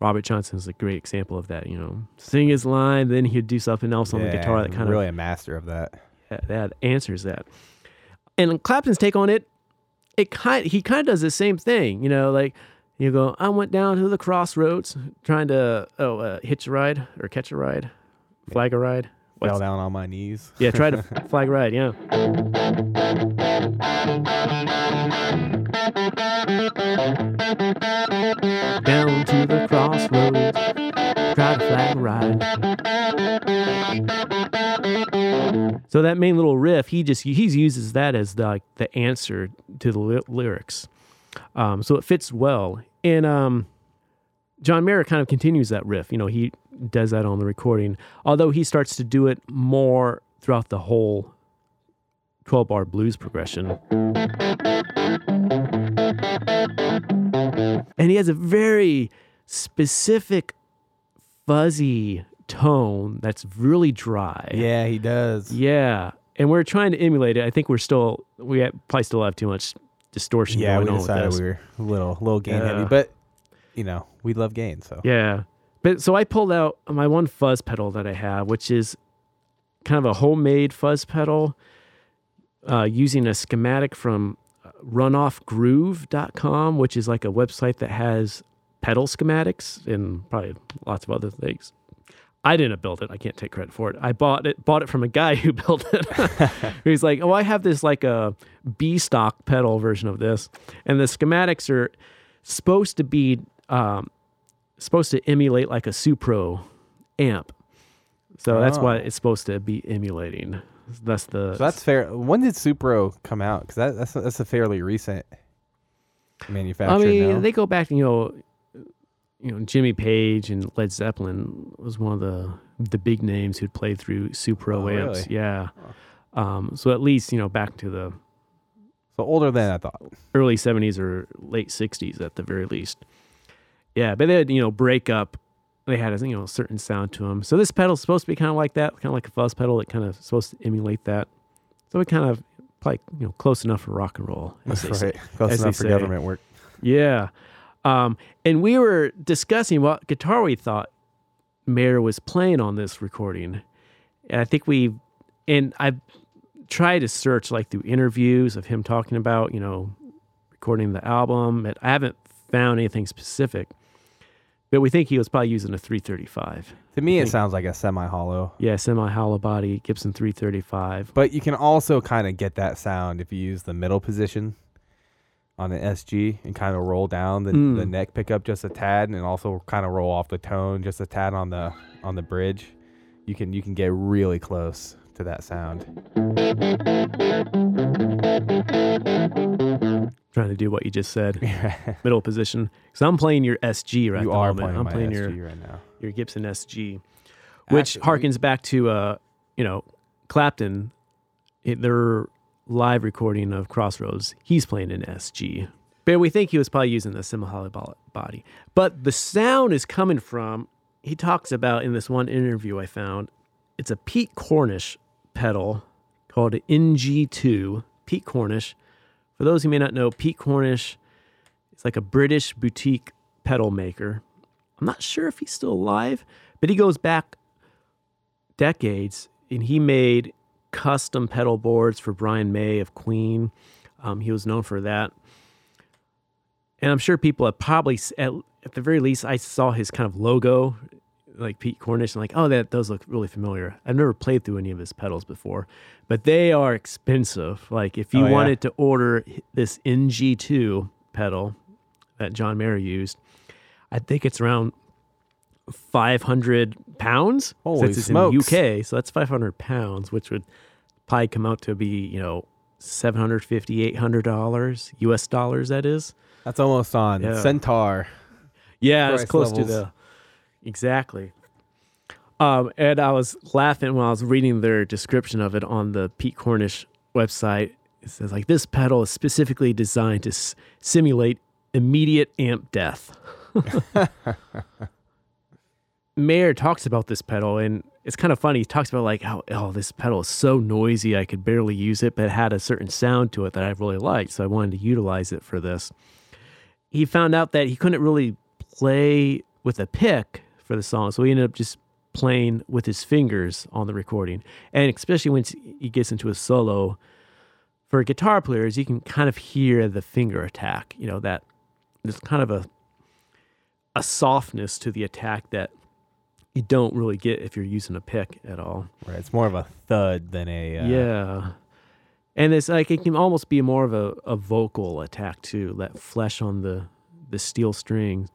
Robert Johnson's a great example of that. You know, sing his line, then he'd do something else on the guitar that kind of really a master of that. that, that answers that. And Clapton's take on it, it kind he kind of does the same thing. You know, like you go, I went down to the crossroads trying to oh uh, hitch a ride or catch a ride, flag a ride. Fell down on my knees. Yeah, try to flag a ride. Yeah. Down to the crossroads, try to flag a ride. So that main little riff, he just he uses that as the like, the answer to the ly- lyrics. Um, so it fits well. And um, John Mayer kind of continues that riff. You know, he does that on the recording, although he starts to do it more throughout the whole 12 bar blues progression. And he has a very specific, fuzzy tone that's really dry. Yeah, he does. Yeah. And we're trying to emulate it. I think we're still, we probably still have too much distortion Yeah, going we on with decided we were a little, little gain heavy, but you know, we love gain. So Yeah. But so I pulled out my one fuzz pedal that I have, which is kind of a homemade fuzz pedal uh, using a schematic from runoffgroove.com, which is like a website that has pedal schematics and probably lots of other things. I didn't build it. I can't take credit for it. I bought it bought it from a guy who built it. He's like, "Oh, I have this like a B stock pedal version of this, and the schematics are supposed to be um, supposed to emulate like a Supro amp. So that's Oh. what it's supposed to be emulating. That's the So that's fair. When did Supro come out? Because that, that's that's a fairly recent manufacturer. I mean, no? they go back, you know, you know, Jimmy Page and Led Zeppelin was one of the the big names who'd played through Supro Oh, amps. really? Yeah. Um, so at least, you know, back to the so older than I thought. early 70s or late 60s at the very least. Yeah, but they had, you know, break up. They had a you know certain sound to them. So this pedal's supposed to be kind of like that, kind of like a fuzz pedal. It kind of supposed to emulate that. So it kind of like you know close enough for rock and roll. as they say. right. Close enough for say. government work. Yeah. Um, and we were discussing what guitar we thought Mayer was playing on this recording. And I think we, and I tried to search like through interviews of him talking about, you know, recording the album. And I haven't found anything specific, but we think he was probably using a 335. To me, it sounds like a semi-hollow. Yeah, semi hollow body, Gibson 335. But you can also kind of get that sound if you use the middle position on the SG and kind of roll down the, Mm. the neck pickup just a tad, and also kind of roll off the tone just a tad on the on the bridge. You can you can get really close to that sound. Trying to do what you just said, middle position. Because I'm playing your SG right you are moment. playing I'm my playing SG your right now. your Gibson SG, which Actually- harkens back to uh, you know, Clapton, it, their live recording of Crossroads. He's playing an SG, but we think he was probably using the semi-hollow body. But the sound is coming from. He talks about in this one interview I found. It's a Pete Cornish pedal called an NG2. Pete Cornish. For those who may not know, Pete Cornish is like a British boutique pedal maker. I'm not sure if he's still alive, but he goes back decades and he made custom pedal boards for Brian May of Queen. Um, he was known for that. And I'm sure people have probably, at, at the very least, I saw his kind of logo, like Pete Cornish, and like, oh, that does look really familiar. I've never played through any of his pedals before, but they are expensive. Like, if you Oh, yeah? wanted to order this NG2 pedal that John Mayer used, I think it's around 500 pounds. Holy since it's smokes. in UK, so that's 500 pounds, which would probably come out to be, you know, 750 800 dollars US dollars that is. That's almost on Yeah. Centaur. Yeah, it's close levels. to the exactly. Um, and I was laughing when I was reading their description of it on the Pete Cornish website. It says like this pedal is specifically designed to s- simulate immediate amp death. Mayer talks about this pedal, and it's kind of funny. He talks about like how oh this pedal is so noisy I could barely use it, but it had a certain sound to it that I really liked, so I wanted to utilize it for this. He found out that he couldn't really play with a pick for the song, so he ended up just playing with his fingers on the recording, and especially when he gets into a solo. For guitar players, you can kind of hear the finger attack. You know that there's kind of a a softness to the attack that you don't really get if you're using a pick at all. Right, it's more of a thud than a uh, yeah. And it's like it can almost be more of a, a vocal attack too, that flesh on the the steel strings.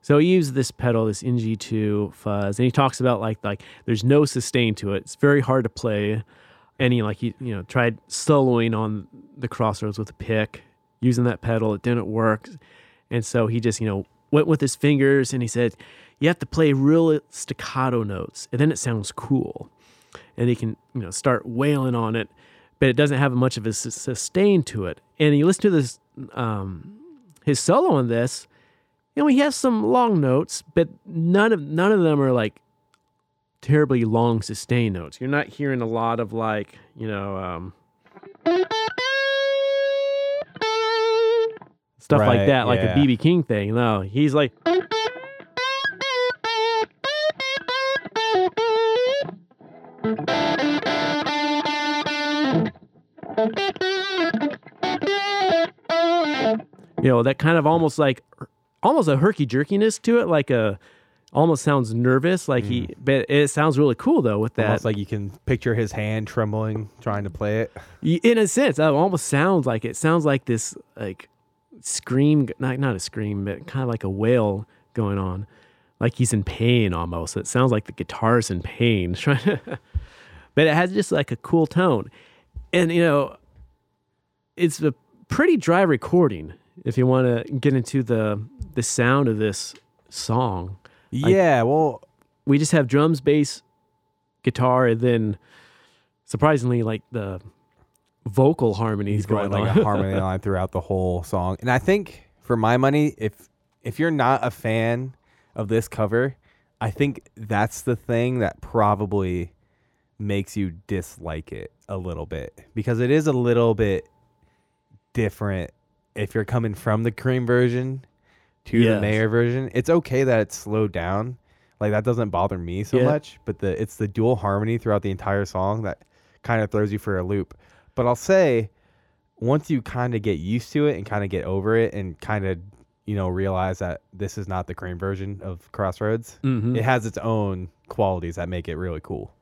So he used this pedal, this NG2 fuzz, and he talks about like like there's no sustain to it. It's very hard to play. And he like he you know tried soloing on the crossroads with a pick, using that pedal. It didn't work, and so he just you know went with his fingers and he said, "You have to play real staccato notes, and then it sounds cool." And he can you know start wailing on it, but it doesn't have much of a sustain to it. And you listen to this um, his solo on this, you know, he has some long notes, but none of none of them are like terribly long sustain notes. You're not hearing a lot of like, you know, um, stuff like that, like a. BB King thing. No, he's like. You know, that kind of almost like almost a herky jerkiness to it, like a almost sounds nervous, like he. But it sounds really cool though with that. Mm. Almost like you can picture his hand trembling trying to play it. In a sense, it almost sounds like it sounds like this like scream, not not a scream, but kind of like a wail going on, like he's in pain almost. It sounds like the guitar's in pain, trying to, but it has just like a cool tone, and you know, it's a pretty dry recording if you want to get into the the sound of this song. Yeah, well, We just have drums, bass, guitar, and then surprisingly, like the vocal harmonies he's going going like on. a harmony line throughout the whole song. And I think for my money, if if you're not a fan of this cover, I think that's the thing that probably makes you dislike it a little bit because it is a little bit different if you're coming from the cream version to the Yes. Mayer version. It's okay that it's slowed down. Like that doesn't bother me so Yeah. much, but the it's the dual harmony throughout the entire song that kind of throws you for a loop. But I'll say once you kind of get used to it and kind of get over it and kind of you know realize that this is not the cream version of Crossroads, Mhm. it has its own qualities that make it really cool.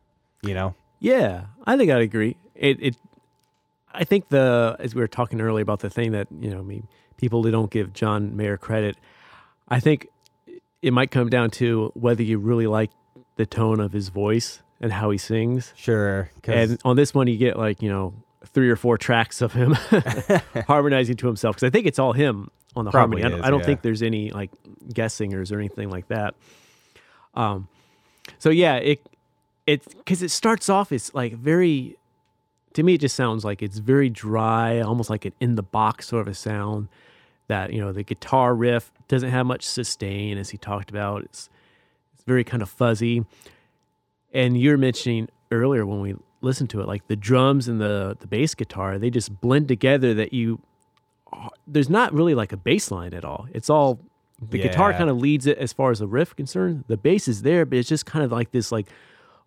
You know? Yeah, I think I'd agree. It, it, I think the as we were talking earlier about the thing that you know, I mean, people who don't give John Mayer credit. I think it might come down to whether you really like the tone of his voice and how he sings. Sure. And on this one, you get like you know three or four tracks of him harmonizing to himself because I think it's all him on the Probably harmony. I don't, I don't yeah. think there's any like guest singers or anything like that. Um, so yeah, it it because it starts off it's like very to me it just sounds like it's very dry, almost like an in the box sort of a sound. That you know the guitar riff doesn't have much sustain as he talked about. It's it's very kind of fuzzy. And you're mentioning earlier when we listened to it, like the drums and the the bass guitar, they just blend together. That you uh, there's not really like a bass line at all. It's all the guitar kind of leads it as far as the riff concerned. The bass is there, but it's just kind of like this like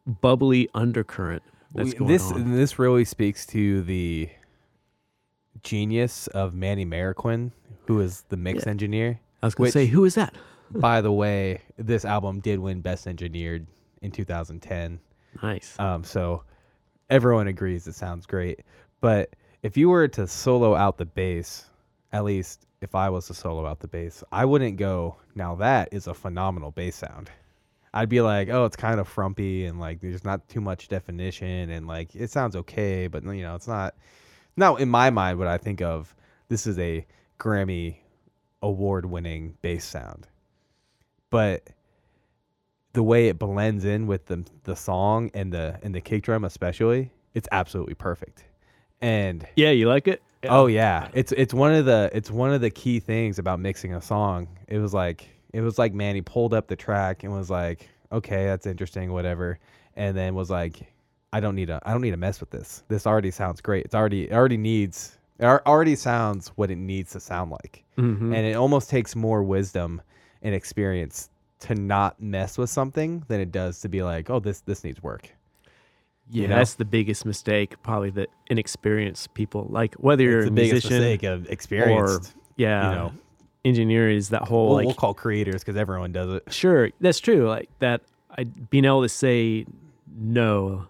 bubbly undercurrent that's We- going this on. this really speaks to the genius of Manny Marroquin, who is the mix Yeah. engineer. I was going to say, who is that? By the way, this album did win Best Engineered in 2010. Nice. Um, so everyone agrees it sounds great. But if you were to solo out the bass, at least if I was to solo out the bass, I wouldn't go, now that is a phenomenal bass sound. I'd be like, oh, it's kind of frumpy and like there's not too much definition and like it sounds okay, but you know, it's not. Now, in my mind, what I think of this is a Grammy award winning bass sound. But the way it blends in with the the song and the and the kick drum especially, it's absolutely perfect. And yeah, you like it? oh yeah, it's it's one of the it's one of the key things about mixing a song. It was like it was like man, he pulled up the track and was like, okay, that's interesting, whatever, and then was like, I don't need to I don't need to mess with this. This already sounds great. It's already it already needs it already sounds what it needs to sound like Mhm. and it almost takes more wisdom and experience to not mess with something than it does to be like, oh, this this needs work. yeah, you know? that's the biggest mistake. Probably the inexperienced people, like whether you're it's a the biggest musician mistake of experienced. yeah, you know. Engineer is that whole we'll, like we'll call creators because everyone does it. Sure, that's true. Like that, I being able to say no,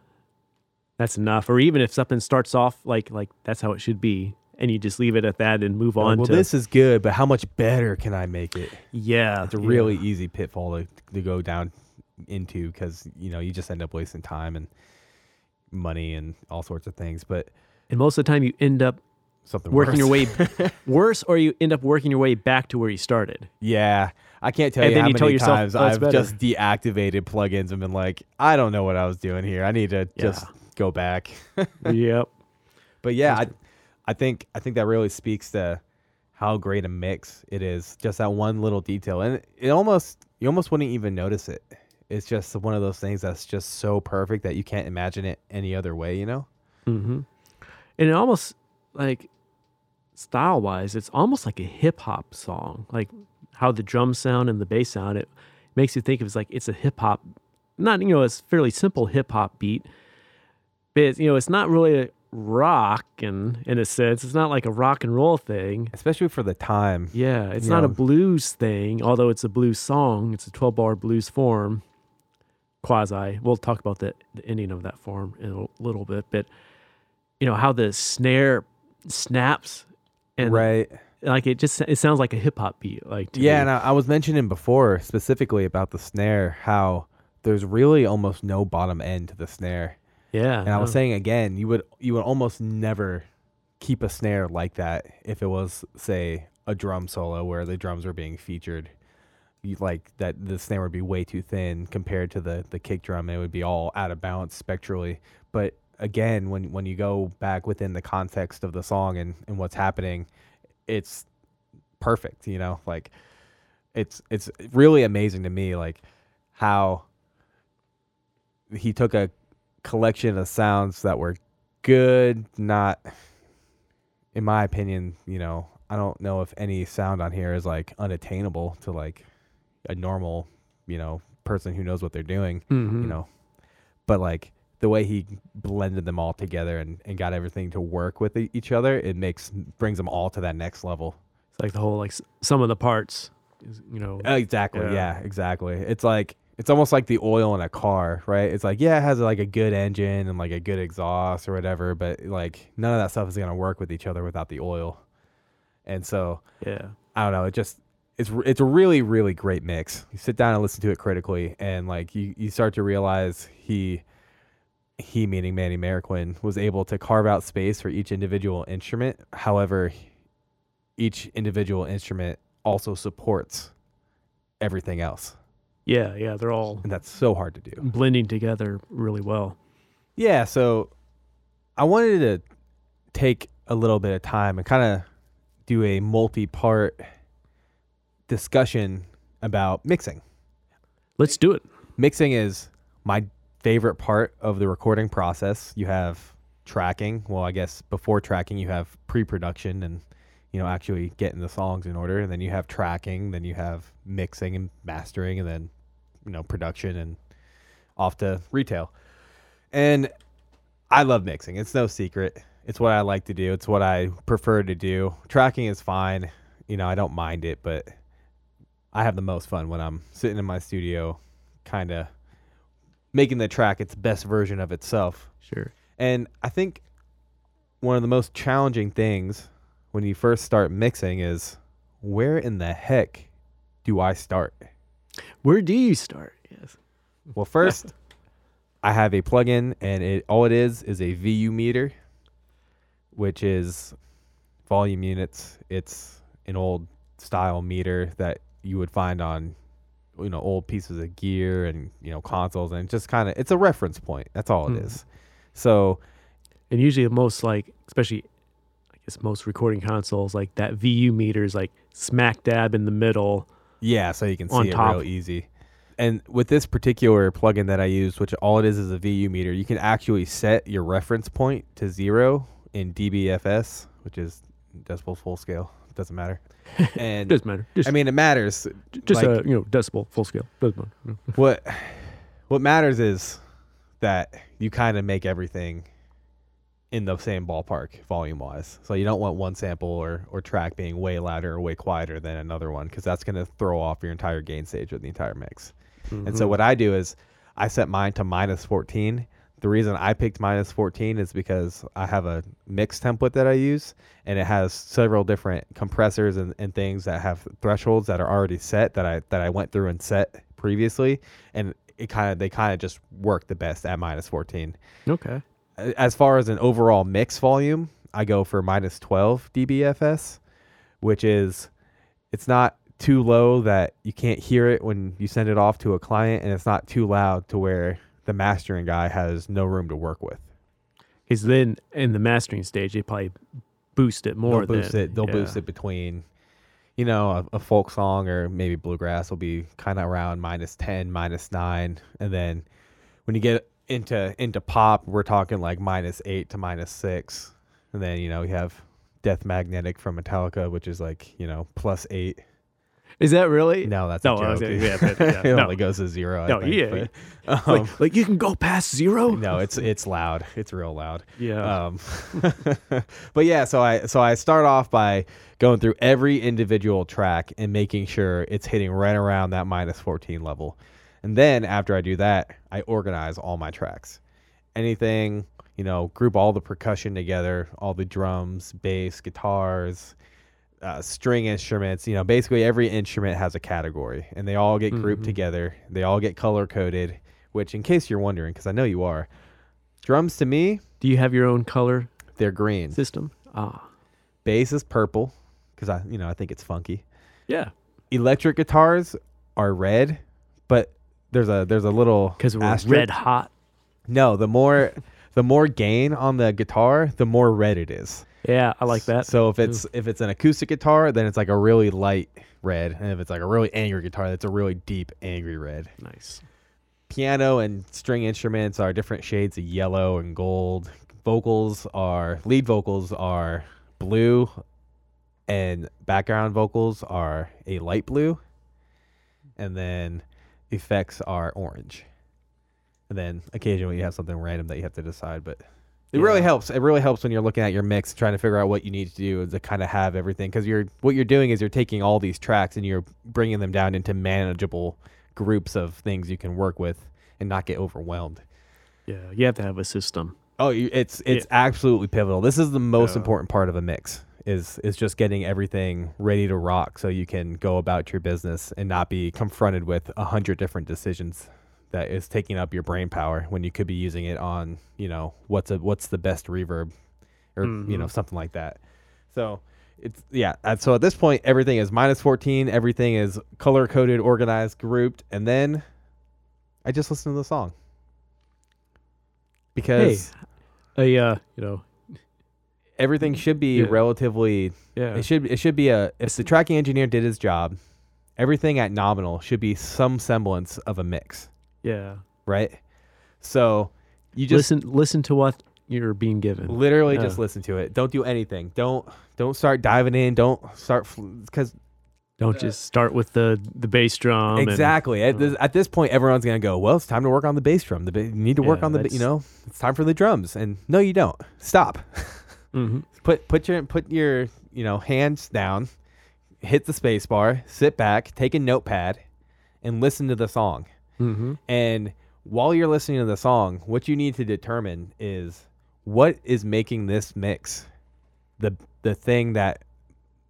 that's enough. Or even if something starts off like like that's how it should be, and you just leave it at that and move on well, to this is good, but how much better can I make it? yeah, It's a yeah. really easy pitfall to, to go down into because you know you just end up wasting time and money and all sorts of things. But And most of the time, you end up something working your worse. way worse, or you end up working your way back to where you started. Yeah, I can't tell And you then how you tell many yourself, times "Oh, I've better." just deactivated plugins and been like, I don't know what I was doing here. I need to Yeah. just go back. yep. But yeah, I, I think I think that really speaks to how great a mix it is. Just that one little detail, and it almost you almost wouldn't even notice it. It's just one of those things that's just so perfect that you can't imagine it any other way. You know? hmm And it almost like style wise, it's almost like a hip hop song. Like how the drums sound and the bass sound, it makes you think of it's like it's a hip hop, not you know, it's fairly simple hip hop beat, but it's, you know, it's not really a, rock and in a sense. It's not like a rock and roll thing. especially for the time. Yeah, it's not a blues thing, although it's a blues song. It's a 12 bar blues form, quasi. We'll talk about the, the ending of that form in a little bit, but you know how the snare snaps and right. like it just it sounds like a hip hop beat. Like to Yeah, me. and I, I was mentioning before specifically about the snare how there's really almost no bottom end to the snare. yeah. And I was saying again, you would you would almost never keep a snare like that if it was say a drum solo where the drums were being featured. You like that the snare would be way too thin compared to the the kick drum and it would be all out of balance spectrally. But again, when when you go back within the context of the song and, and what's happening, it's perfect, you know? Like it's it's really amazing to me like how he took a collection of sounds that were good, not in my opinion, you know, I don't know if any sound on here is like unattainable to like a normal, you know, person who knows what they're doing, Mhm. you know. But like the way he blended them all together and, and got everything to work with each other, it makes brings them all to that next level. it's like the whole like some of the parts, you know. Uh, exactly. Yeah. Yeah. exactly. It's like it's almost like the oil in a car, right? It's like yeah, it has like a good engine and like a good exhaust or whatever, but like none of that stuff is gonna work with each other without the oil. And so yeah. I don't know. It just it's it's a really really great mix. You sit down and listen to it critically, and like you you start to realize he he meaning Manny Marroquin was able to carve out space for each individual instrument. However, each individual instrument also supports everything else, Yeah, yeah, they're all and that's so hard to do. blending together really well. Yeah, so I wanted to take a little bit of time and kind of do a multi-part discussion about mixing. Let's do it. Mixing is my favorite part of the recording process. You have tracking. Well, I guess before tracking, you have pre-production and you know actually getting the songs in order, and then you have tracking. Then you have mixing and mastering, and then you know production and off to retail. And I love mixing. It's no secret. It's what I like to do. It's what I prefer to do. Tracking is fine. You know, I don't mind it, but I have the most fun when I'm sitting in my studio, kind of making the track its best version of itself. Sure. And I think one of the most challenging things when you first start mixing is where in the heck do I start? Where do you start? Yes. Well, first, I have a plugin, and it all it is is a VU meter, which is volume units. It's an old style meter that you would find on you know old pieces of gear and you know consoles, and just kind of it's a reference point. That's all it Hmm. is. So And usually most like especially I guess most recording consoles like that VU meter is like smack dab in the middle. Yeah, so you can see it top. real easy. And with this particular plugin that I use, which all it is is a VU meter, you can actually set your reference point to zero in dBFS, which is decibel full scale. Doesn't matter. And Doesn't matter. Just I mean, it matters. just like- uh, you know decibel full scale. Doesn't matter. What what matters is that you kind of make everything in the same ballpark volume wise. So you don't want one sample or, or track being way louder or way quieter than another one because that's going to throw off your entire gain stage of the entire mix. And so Mhm. what I do is I set mine to minus 14. The reason I picked minus 14 is because I have a mix template that I use and it has several different compressors and, and things that have thresholds that are already set that I that I went through and set previously and it kind of they kind of just work the best at minus 14. Okay. As far as an overall mix volume, I go for minus 12 dBFS, which is it's not too low that you can't hear it when you send it off to a client and it's not too loud to where the mastering guy has no room to work with. Because then in the mastering stage they probably boost it more. they'll boost then. it. They'll Yeah. boost it between, you know, a, a folk song or maybe bluegrass will be kind of around minus ten, minus nine, and then when you get into into pop, we're talking like minus eight to minus six, and then you know you have Death Magnetic from Metallica, which is like you know plus eight. Is that really? No, that's No, a I was joke. gonna- yeah, but, yeah, it no. only goes to zero. I No, think, yeah. but, um, Like, like you can go past zero? no, it's it's loud. It's real loud. Yeah. Um, but yeah, so I so I start off by going through every individual track and making sure it's hitting right around that minus 14 level. And then after I do that, I organize all my tracks. Anything, you know, group all the percussion together, all the drums, bass, guitars, uh, string instruments. You know, basically every instrument has a category, and they all get grouped Mhm. together. They all get color coded. Which, in case you're wondering, because I know you are, drums to me Do you have your own color they're green. system? Ah. Bass is purple because I, you know, I think it's funky. Yeah. Electric guitars are red, but there's a there's a little Because we're asterisk. red hot. No, the more the more gain on the guitar, the more red it is. Yeah, I like that. So if it's if it's an acoustic guitar, then it's like a really light red, and if it's like a really angry guitar, that's a really deep angry red. nice. Piano and string instruments are different shades of yellow and gold. Vocals are lead vocals are blue and background vocals are a light blue. And then effects are orange. And then occasionally you have something random that you have to decide, but it really helps. It really helps when you're looking at your mix, trying to figure out what you need to do to kind of have everything. Because you're what you're doing is you're taking all these tracks and you're bringing them down into manageable groups of things you can work with and not get overwhelmed. Yeah, you have to have a system. Oh, it's it's absolutely pivotal. This is the most Yeah. important part of a mix is is just getting everything ready to rock so you can go about your business and not be confronted with a hundred different decisions that is taking up your brain power when you could be using it on you know what's a what's the best reverb or you know Mhm. something like that. So it's yeah. and So at this point, everything is minus fourteen. Everything is color coded, organized, grouped, and then I just listen to the song because A uh, you know, everything should be Yeah. relatively yeah. it should it should be a if the tracking engineer did his job everything at nominal should be some semblance of a mix yeah. right so you just listen listen to what you're being given. literally Yeah. just listen to it don't do anything don't don't start diving in don't start because Don't just start with the the bass drum. and- exactly at, uh, this, at this point everyone's gonna go well it's time to work on the bass drum the ba- you need to work Yeah, on the ba- you know it's time for the drums and no you don't stop Mhm. put put your put your you know hands down, hit the space bar, sit back, take a notepad, and listen to the song. Mhm. And while you're listening to the song, what you need to determine is what is making this mix the the thing that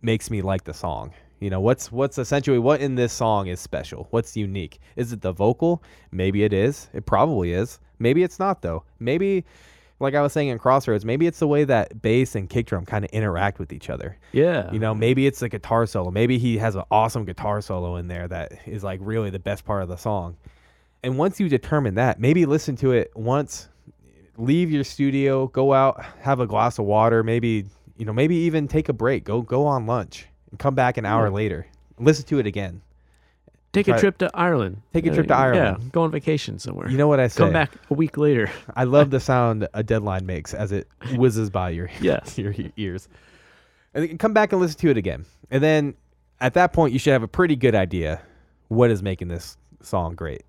makes me like the song. You know, what's what's essentially what in this song is special? What's unique? Is it the vocal? Maybe it is. It probably is. Maybe it's not though. Maybe like I was saying in Crossroads, maybe it's the way that bass and kick drum kind of interact with each other. Yeah. You know, maybe it's the guitar solo. Maybe he has an awesome guitar solo in there that is like really the best part of the song. And once you determine that, maybe listen to it once, leave your studio, go out, have a glass of water, maybe, you know, maybe even take a break, go go on lunch and come back an hour Yeah. later. Listen to it again. Take try- a trip to Ireland. Take a Uh, trip to Ireland. Yeah, go on vacation somewhere. You know what I say? Come back a week later. I love the sound a deadline makes as it whizzes by your Yes. your ears. And then come back and listen to it again. And then at that point you should have a pretty good idea what is making this song great.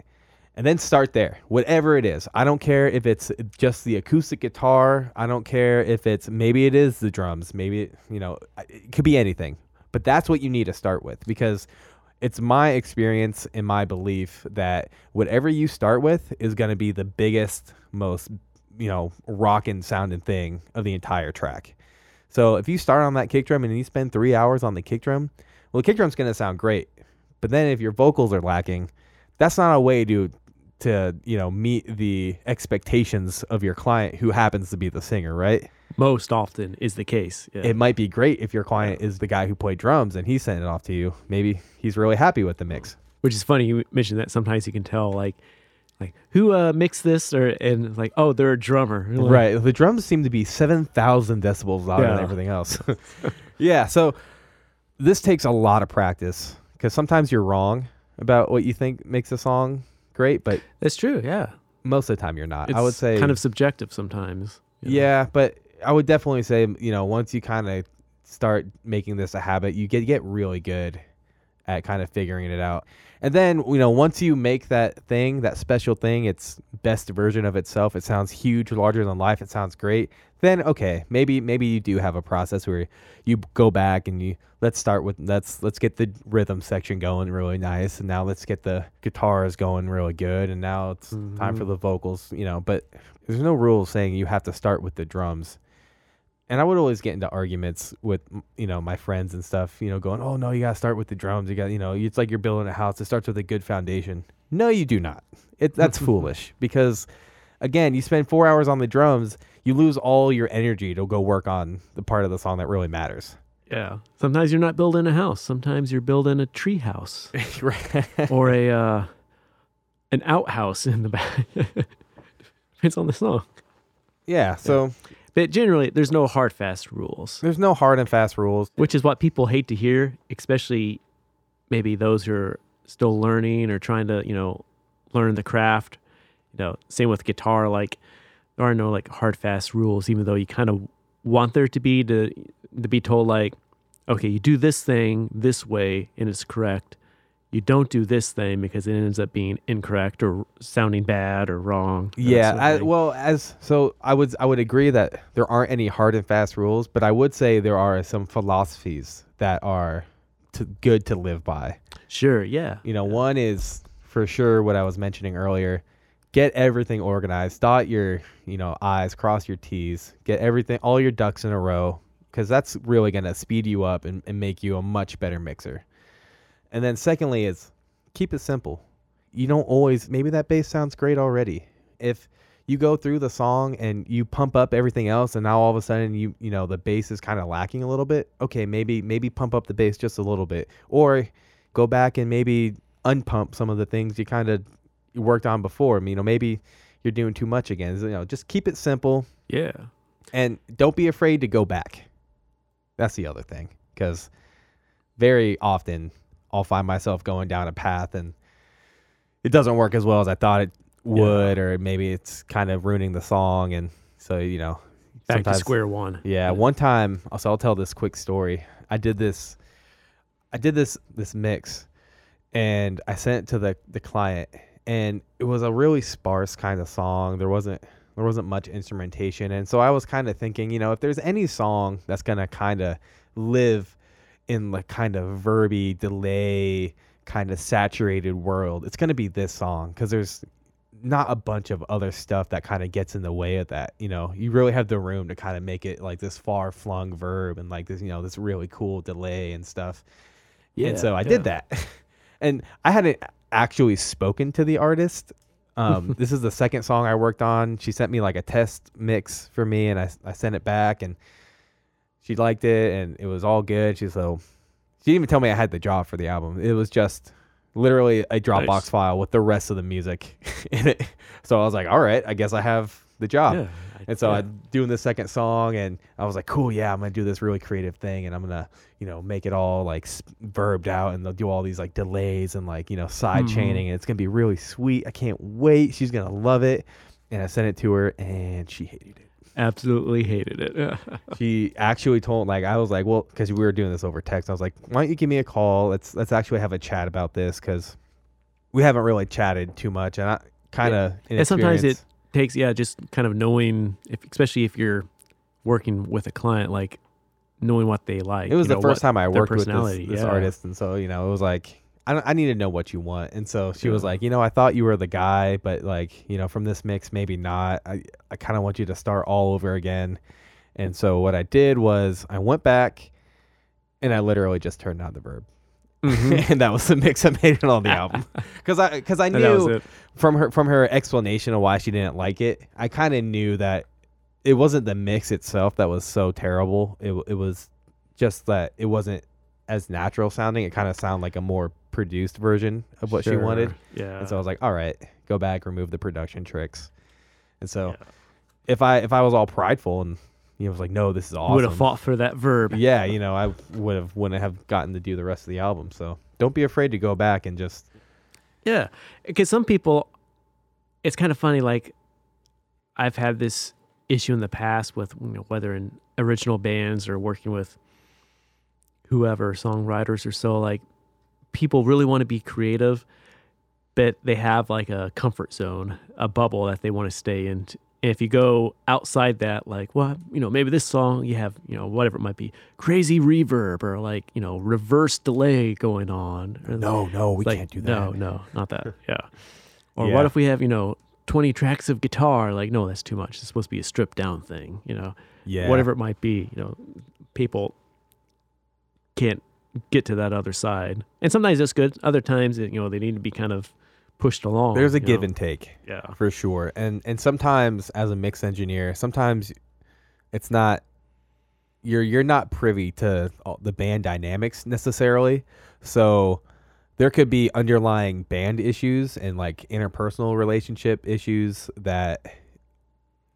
And then start there. Whatever it is. I don't care if it's just the acoustic guitar. I don't care if it's maybe it is the drums. Maybe you know, it could be anything. But that's what you need to start with because it's my experience and my belief that whatever you start with is going to be the biggest, most, you know, rockin' sounding thing of the entire track. So if you start on that kick drum and you spend three hours on the kick drum, well, the kick drum's going to sound great. But then if your vocals are lacking, that's not a way to to you know meet the expectations of your client who happens to be the singer, right? Most often is the case. Yeah. It might be great if your client is the guy who played drums and he sent it off to you. Maybe he's really happy with the mix. Which is funny. You mentioned that sometimes you can tell like like who uh mixed this or and like oh they're a drummer. Like, Right. The drums seem to be 7,000 decibels louder than everything else. yeah. So this takes a lot of practice because sometimes you're wrong about what you think makes a song great, but it's true. Yeah. most of the time you're not. It's I would say kind of subjective sometimes. you know. Yeah, but I would definitely say, you know, once you kind of start making this a habit, you get get really good at kind of figuring it out. And then, you know, once you make that thing, that special thing, its best version of itself, it sounds huge, larger than life, it sounds great. Then okay, maybe maybe you do have a process where you go back and you let's start with let's let's get the rhythm section going really nice and now let's get the guitars going really good and now it's mm-hmm. time for mm-hmm. the vocals, you know, but there's no rule saying you have to start with the drums and I would always get into arguments with you know my friends and stuff. You know, going, "Oh no, you gotta start with the drums. You got, you know, it's like you're building a house. It starts with a good foundation." No, you do not. It that's foolish because, again, you spend four hours on the drums, you lose all your energy to go work on the part of the song that really matters. Yeah. Sometimes you're not building a house. Sometimes you're building a tree house, or a uh, an outhouse in the back. Depends on the song. Yeah. So. Yeah but generally, there's no hard fast rules. There's no hard and fast rules, which is what people hate to hear, especially maybe those who are still learning or trying to, you know, learn the craft. You know, same with guitar. Like there are no like hard fast rules, even though you kind of want there to be to to be told like, okay, you do this thing this way and it's correct you don't do this thing because it ends up being incorrect or sounding bad or wrong. Yeah, I, well, as so I would I would agree that there aren't any hard and fast rules, but I would say there are some philosophies that are to, good to live by. Sure, yeah. You know, one is for sure what I was mentioning earlier. Get everything organized. Dot your, you know, I's, cross your T's. Get everything, all your ducks in a row, because that's really going to speed you up and, and make you a much better mixer. And then secondly is keep it simple. You don't always maybe that bass sounds great already. If you go through the song and you pump up everything else and now all of a sudden you you know the bass is kind of lacking a little bit, okay, maybe maybe pump up the bass just a little bit or go back and maybe unpump some of the things you kind of worked on before. I mean, You know, maybe you're doing too much again. You know, just keep it simple. Yeah. And don't be afraid to go back. That's the other thing cuz very often I'll find myself going down a path and it doesn't work as well as I thought it would, yeah. or maybe it's kind of ruining the song. And so, you know, back to square one. Yeah, yeah. One time, so I'll tell this quick story. I did this, I did this, this mix and I sent it to the, the client and it was a really sparse kind of song. There wasn't, there wasn't much instrumentation. And so I was kind of thinking, you know, if there's any song that's going to kind of live in the kind of verby delay kind of saturated world it's going to be this song because there's not a bunch of other stuff that kind of gets in the way of that you know you really have the room to kind of make it like this far flung verb and like this you know this really cool delay and stuff yeah, and so i yeah. did that and i hadn't actually spoken to the artist um, this is the second song i worked on she sent me like a test mix for me and i, I sent it back and she liked it and it was all good. She's so she didn't even tell me I had the job for the album. It was just literally a Dropbox nice. file with the rest of the music in it. So I was like, all right, I guess I have the job. Yeah, and so yeah. I'm doing the second song, and I was like, cool, yeah, I'm gonna do this really creative thing, and I'm gonna, you know, make it all like verbed out, and they'll do all these like delays and like you know side mm-hmm. chaining, and it's gonna be really sweet. I can't wait. She's gonna love it. And I sent it to her, and she hated it absolutely hated it. she actually told like I was like, well, because we were doing this over text. I was like, why don't you give me a call? Let's let's actually have a chat about this because we haven't really chatted too much, and I kind of yeah. and sometimes it takes yeah, just kind of knowing if especially if you're working with a client like knowing what they like. It was the know, first time I worked with this, this yeah. artist, and so you know it was like I, I need to know what you want. And so she yeah. was like, you know, I thought you were the guy, but like, you know, from this mix, maybe not. I, I kind of want you to start all over again. And so what I did was I went back and I literally just turned on the verb. Mm-hmm. and that was the mix I made it on the album because I because I knew from her from her explanation of why she didn't like it, I kind of knew that it wasn't the mix itself that was so terrible. It it was just that it wasn't as natural sounding. It kind of sounded like a more produced version of what sure. she wanted. Yeah. And so I was like, all right, go back, remove the production tricks. And so yeah. if I if I was all prideful and you know was like, no, this is awesome. Would have fought for that verb. Yeah, you know, I would have wouldn't have gotten to do the rest of the album. So don't be afraid to go back and just. Yeah, because some people, it's kind of funny. Like, I've had this issue in the past with you know, whether in original bands or working with whoever songwriters or so. Like, people really want to be creative, but they have like a comfort zone, a bubble that they want to stay in. And if you go outside that, like, well, you know, maybe this song you have, you know, whatever it might be, crazy reverb or like, you know, reverse delay going on. No, no, we like, can't do that. No, no, not that. Yeah. Or Yeah. what if we have, you know, 20 tracks of guitar? Like, no, that's too much. It's supposed to be a stripped down thing, you know, Yeah. whatever it might be. You know, people can't get to that other side. And sometimes that's good. Other times, you know, they need to be kind of pushed along. There's a give know. and take. Yeah. for sure and and sometimes as a mix engineer sometimes it's not you're you're not privy to all the band dynamics necessarily so there could be underlying band issues and like interpersonal relationship issues that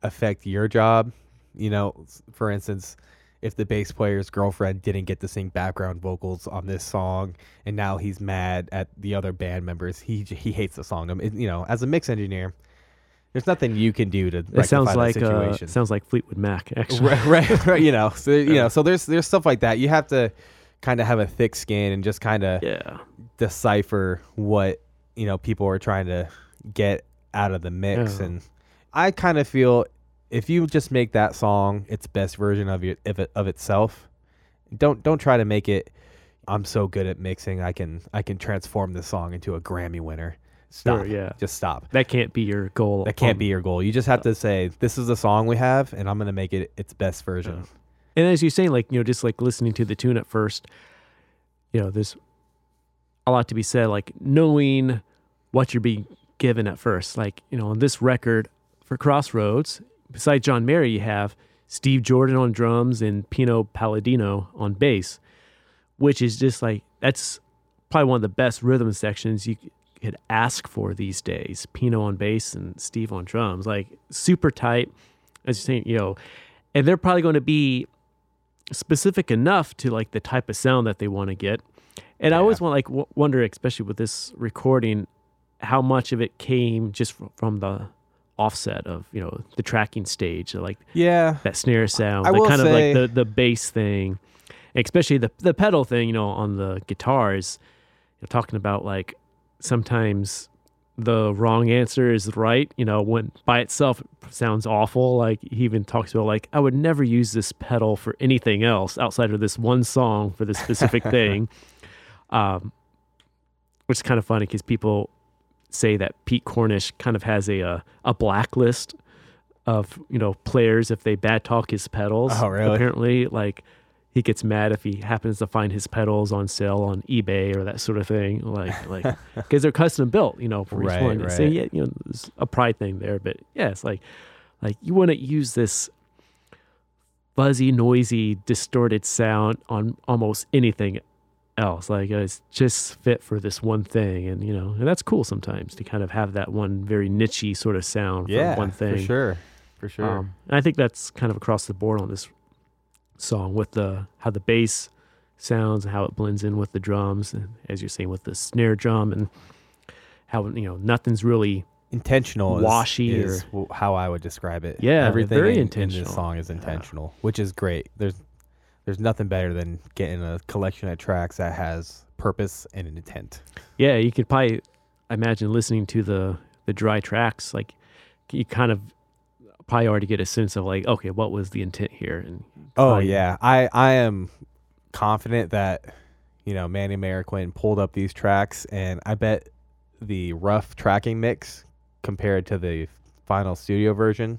affect your job you know for instance if the bass player's girlfriend didn't get to sing background vocals on this song and now he's mad at the other band members he he hates the song I mean, you know as a mix engineer there's nothing you can do to It sounds like uh, sounds like Fleetwood Mac actually. right, right, right, you know so you know so there's there's stuff like that you have to kind of have a thick skin and just kind of Yeah. decipher what you know people are trying to get out of the mix Yeah. and i kind of feel if you just make that song its best version of your of, it, of itself don't don't try to make it i'm so good at mixing i can i can transform this song into a grammy winner stop Sure, yeah. just stop That can't be your goal. that can't on- be your goal you just have to say this is the song we have and i'm going to make it its best version Yeah. And as you're saying, like, you know, just like listening to the tune at first, you know, there's a lot to be said, like knowing what you're being given at first. Like, you know, on this record for Crossroads, besides John Mayer, you have Steve Jordan on drums and Pino Palladino on bass, which is just like, that's probably one of the best rhythm sections you could ask for these days. Pino on bass and Steve on drums, like super tight. As you're saying, you know, and they're probably going to be specific enough to like the type of sound that they want to get. And I always want like w- wonder, especially with this recording, how much of it came just from the offset of you know the tracking stage, like yeah that snare sound, I the will kind say- of like the the bass thing, especially the the pedal thing. You know, on the guitars, you're talking about like sometimes the wrong answer is right. You know, when by itself it sounds awful. Like he even talks about like I would never use this pedal for anything else outside of this one song for this specific thing. Um, which is kind of funny because people say that Pete Cornish kind of has a uh, a blacklist of you know players if they bad talk his pedals. Oh, really? Apparently, like he gets mad if he happens to find his pedals on sale on eBay or that sort of thing. Like like because they're custom built, you know, for Right, each one. right. So yeah, you know, there's a pride thing there, but yeah, it's like like you want to use this fuzzy, noisy, distorted sound on almost anything else. Like uh, it's just fit for this one thing, and you know, and that's cool sometimes to kind of have that one very nichey sort of sound yeah for one thing. for sure for sure Um, and I think that's kind of across the board on this song with the how the bass sounds and how it blends in with the drums, and as you're saying with the snare drum and how you know nothing's really intentional washy is, w how I would describe it. Yeah, everything very in, in this song is intentional, which is great. There's there's nothing better than getting a collection of tracks that has purpose and an intent. yeah. You could probably imagine listening to the the dry tracks like you kind of probably already get a sense of like okay what was the intent here and Oh probably- yeah, I I am confident that you know Manny Marroquin pulled up these tracks, and I bet the rough tracking mix compared to the final studio version,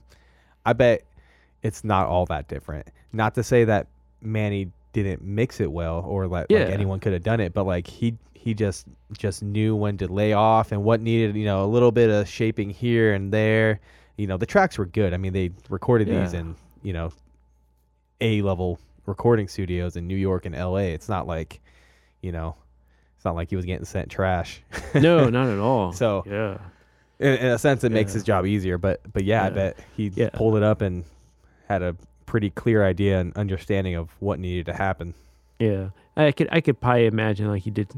I bet it's not all that different. Not to say that Manny didn't mix it well or like, Yeah. like anyone could have done it, but like he he just just knew when to lay off and what needed you know a little bit of shaping here and there. You know the tracks were good. I mean they recorded these Yeah. in you know a level recording studios in New York and L.A. It's not like you know it's not like he was getting sent trash. no not at all So- yeah in, in a sense it makes his job easier but but yeah, i bet he Yeah. pulled it up and had a pretty clear idea and understanding of what needed to happen Yeah, I could I could probably imagine like he did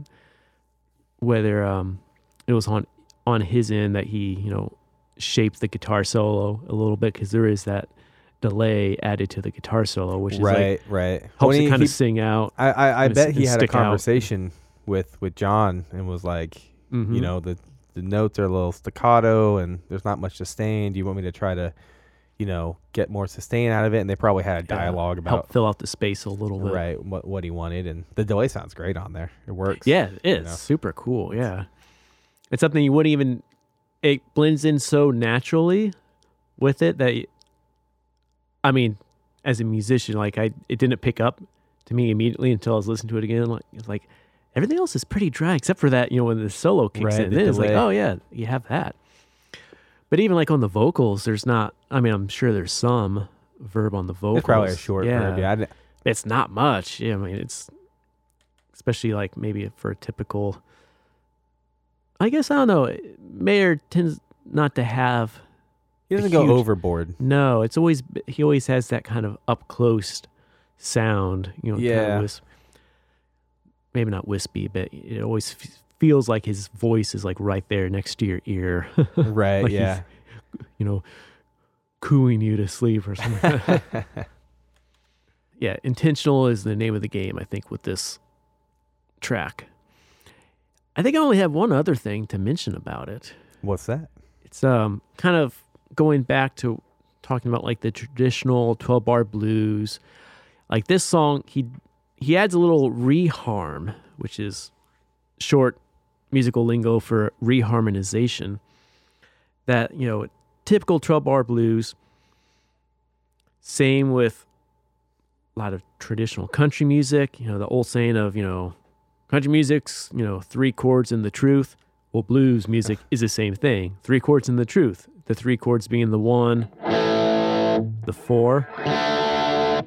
whether um it was on on his end that he you know shaped the guitar solo a little bit because there is that delay added to the guitar solo, which is like right right helps When it he- kind of sing out. i i, I bet s- he had a stick out. conversation with with John and was like, Mhm. you know, the the notes are a little staccato and there's not much sustain. Do you want me to try to, you know, get more sustain out of it? And they probably had a Yeah, about help fill out the space a little bit. right what what he wanted, and the delay sounds great on there. It works. Yeah, it is know? super cool. Yeah, it's something you wouldn't even. It blends in so naturally with it that, I mean, as a musician, like I, it didn't pick up to me immediately until I was listening to it again. Like it's like everything else is pretty dry except for that. You know, when the solo kicks Right, in, it's like, oh yeah, you have that. But even like on the vocals, there's not. I mean, I'm sure there's some verb on the vocals. it's probably a short verb. Yeah, I didn't- It's not much. Yeah, I mean, it's especially like maybe for a typical. I guess I don't know. Mayer tends not to have. he doesn't a go overboard. No, it's always he always has that kind of up close sound. You know, kind Yeah. of wisp, maybe not wispy, but it always feels like his voice is like right there next to your ear. right. Like yeah. you know, cooing you to sleep or something. yeah, intentional is the name of the game, I think, with this track. I think I only have one other thing to mention about it. What's that? It's um kind of going back to talking about like the traditional 12 bar blues. Like this song, he he adds a little reharm, which is short musical lingo for reharmonization. That, you know, typical 12 bar blues. Same with a lot of traditional country music, you know, the old saying of, you know, country music's, you know, three chords and the truth. Well, blues music is the same thing. Three chords and the truth. The three chords being the one, the four,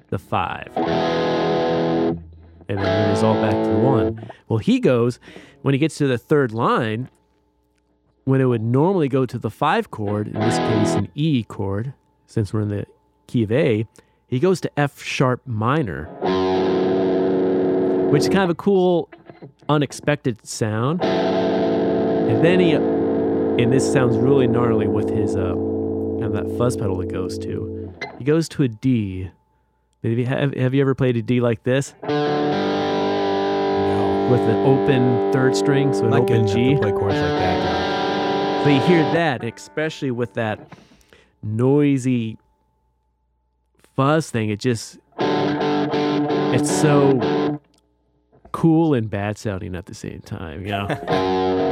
the five. And then it is all back to the one. Well, he goes, when he gets to the third line, when it would normally go to the five chord, in this case an E chord, since we're in the key of A, he goes to F sharp minor, which is kind of a cool, unexpected sound. And then he, and this sounds really gnarly with his uh, kind of that fuzz pedal it goes to. He goes to a D. Have you, have, have you ever played a D like this. With an open third string, so an good open G? to play chords like that. So you hear that, especially with that noisy fuzz thing. It just, it's so cool and bad sounding at the same time. You know?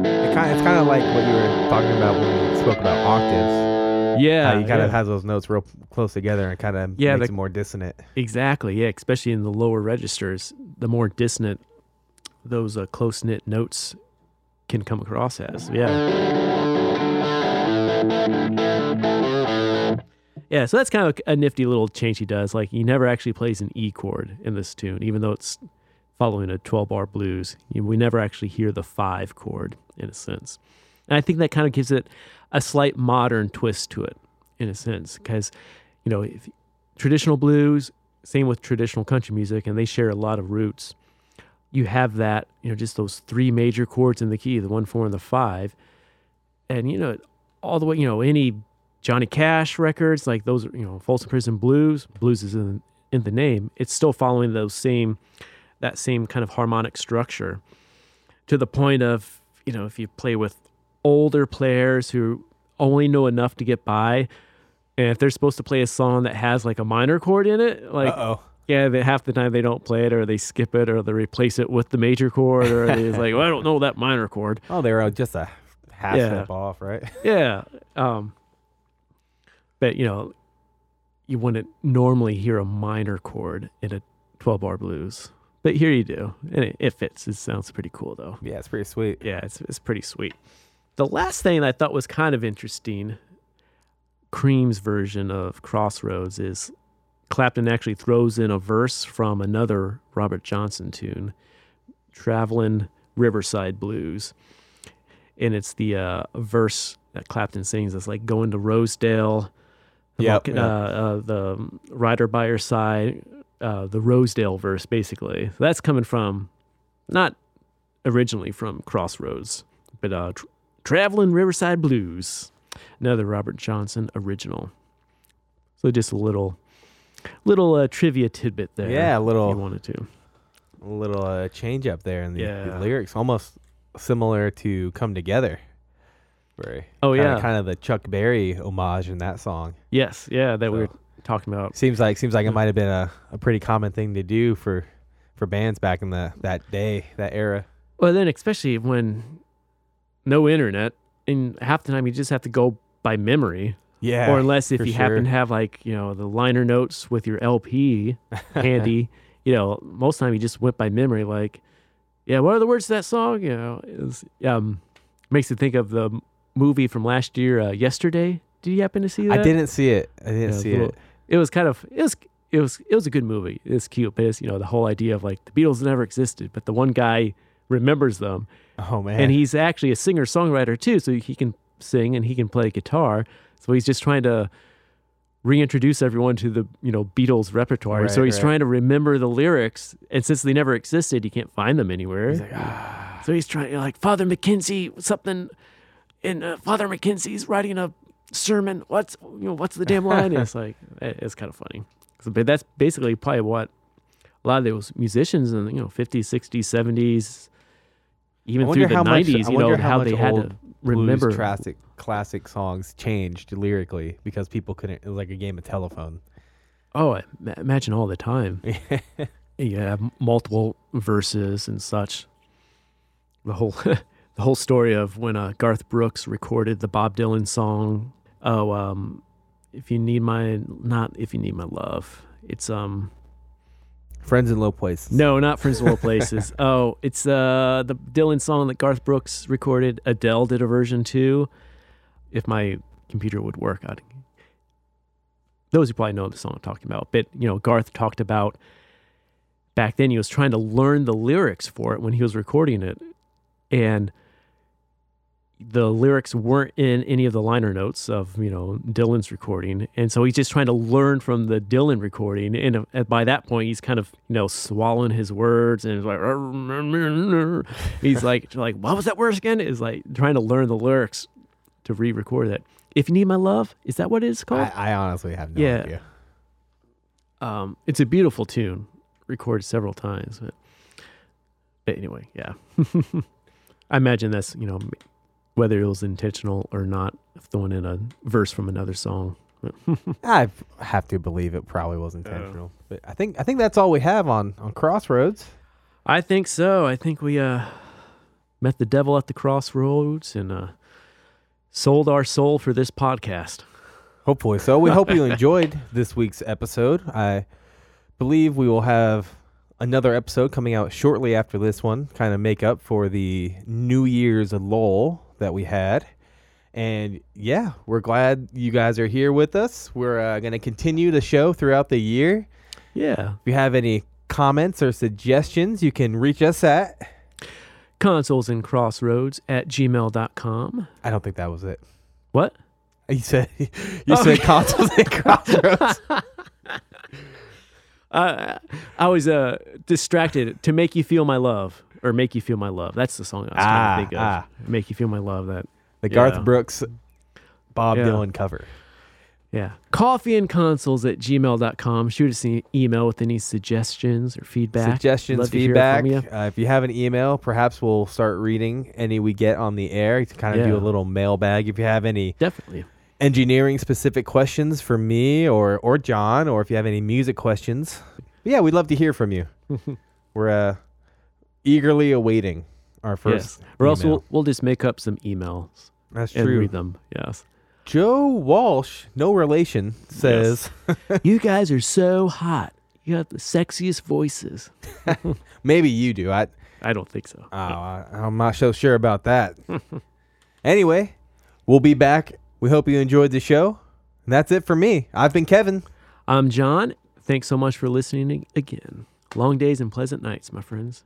It kind it's kind of like what you were talking about when we spoke about octaves. yeah, you kind yeah. of has those notes real close together and kind of Yeah, makes the- it more dissonant. Exactly. Yeah, especially in the lower registers, the more dissonant those uh, close knit notes can come across as. Yeah. Yeah, so that's kind of a nifty little change he does. Like he never actually plays an E chord in this tune, even though it's following a 12 bar blues. We never actually hear the five chord in a sense. And I think that kind of gives it a slight modern twist to it in a sense because, you know, if, traditional blues, same with traditional country music, and they share a lot of roots. You have that, you know, just those three major chords in the key, the one, four, and the five. And, you know, all the way, you know, any Johnny Cash records, like those, you know, Folsom Prison Blues, blues is in, in the name, it's still following those same, that same kind of harmonic structure to the point of, you know, if you play with older players who only know enough to get by, and if they're supposed to play a song that has like a minor chord in it, like oh. Yeah, they, half the time they don't play it or they skip it or they replace it with the major chord or they're like, well, I don't know that minor chord. Oh, they were just a half Yeah. step off, right? Yeah. Um, but you know, you wouldn't normally hear a minor chord in a 12 bar blues, but here you do. And it, it fits. It sounds pretty cool though. Yeah, it's pretty sweet. Yeah, it's, it's pretty sweet. The last thing I thought was kind of interesting, Cream's version of Crossroads is Clapton actually throws in a verse from another Robert Johnson tune, Traveling Riverside Blues. And it's the uh, verse that Clapton sings. It's like going to Rosedale, Yep, Malk- yeah. uh, uh, the rider by your side, uh, the Rosedale verse, basically. So that's coming from, not originally from Crossroads, but uh, tr- Traveling Riverside Blues, another Robert Johnson original. So just a little, little uh, trivia tidbit there. Yeah, a if little you wanted to. A little uh, change up there in the, the lyrics, almost similar to "Come Together." Very. Oh kinda, yeah. kind of the Chuck Berry homage in that song. Yes. Yeah. That we were talking about. Seems like seems like it might have been a, a pretty common thing to do for for bands back in the that day that era. Well, then especially when no internet, and half the time you just have to go by memory, Yeah, or unless if you happen to have like you know the liner notes with your LP handy, you know, most time you just went by memory. Like, yeah, what are the words to that song? You know, is um, makes you think of the movie from last year, uh, Yesterday. Did you happen to see that? I didn't see it. I didn't see little- it. It was kind of it was it was it was a good movie. It's cute, but it's you know the whole idea of like the Beatles never existed, but the one guy remembers them, Oh man, and he's actually a singer songwriter too, so he can sing and he can play guitar. So he's just trying to reintroduce everyone to the you know Beatles repertoire. so he's right. trying to remember the lyrics, and since they never existed, he can't find them anywhere. He's like, "Ah." So he's trying like Father McKenzie something, and uh, Father McKenzie's writing a sermon. What's you know what's the damn line? it's like it- it's kind of funny. So, but that's basically probably what a lot of those musicians in the, you know 50s, 60s, 70s, even through the how much- 90s, I you know how how much they had to remember. blues classic classic songs changed lyrically because people couldn't. It was like a game of telephone. Oh, I ma- imagine all the time. Yeah, m- multiple verses and such. The whole the whole story of when uh, Garth Brooks recorded the Bob Dylan song. Oh, um, if you need my not if you need my love. It's um Friends in low places. no, not Friends in Low Places. oh, it's uh the Dylan song that Garth Brooks recorded. Adele did a version too. If my computer would work, I'd. Those who probably know the song I'm talking about, but you know, Garth talked about back then he was trying to learn the lyrics for it when he was recording it, and the lyrics weren't in any of the liner notes of you know Dylan's recording, and so he's just trying to learn from the Dylan recording. And uh, by that point, he's kind of you know swallowing his words and he's like he's like like what was that word again? Is like trying to learn the lyrics to re-record it. If you need my love, is that what it's called? I, I honestly have no Yeah. idea. um, it's a beautiful tune, recorded several times. But, but anyway, yeah, I imagine that's you know whether it was intentional or not, throwing in a verse from another song. I have to believe it probably was intentional. But I think I think that's all we have on on Crossroads. I think so. I think we uh, met the devil at the crossroads and uh, sold our soul for this podcast. Hopefully so. We hope you enjoyed this week's episode. I believe we will have another episode coming out shortly after this one, kind of make up for the New Year's lull that we had. And yeah, we're glad you guys are here with us. We're uh, going to continue the show throughout the year. Yeah, If you have any comments or suggestions, you can reach us at. consoles and crossroads at gmail.com. I don't think that was it. What? You said you Oh, said consoles and crossroads. Uh, I was uh, distracted to make you feel my love or make you feel my love. That's the song I was Ah, trying to think of. ah. Make you feel my love. That The Garth Yeah. Brooks, Bob Yeah. Dylan cover. yeah. Coffee and consoles at gmail.com. Shoot us an email with any suggestions or feedback. Suggestions, Love feedback. you. Uh, if you have an email, perhaps we'll start reading any we get on the air to kind of do a little mailbag. If you have any Definitely. engineering specific questions for me or or John, or if you have any music questions, yeah, we'd love to hear from you. We're uh, eagerly awaiting our first. yes. Or else we'll, we'll just make up some emails That's and true. read them. Yes. Joe Walsh, no relation, says you guys are so hot. You have the sexiest voices. maybe you do. I I don't think so. Oh, I- I'm not so sure about that. anyway, we'll be back. We hope you enjoyed the show. And that's it for me. I've been Kevin. I'm John. Thanks so much for listening again. Long days and pleasant nights, my friends.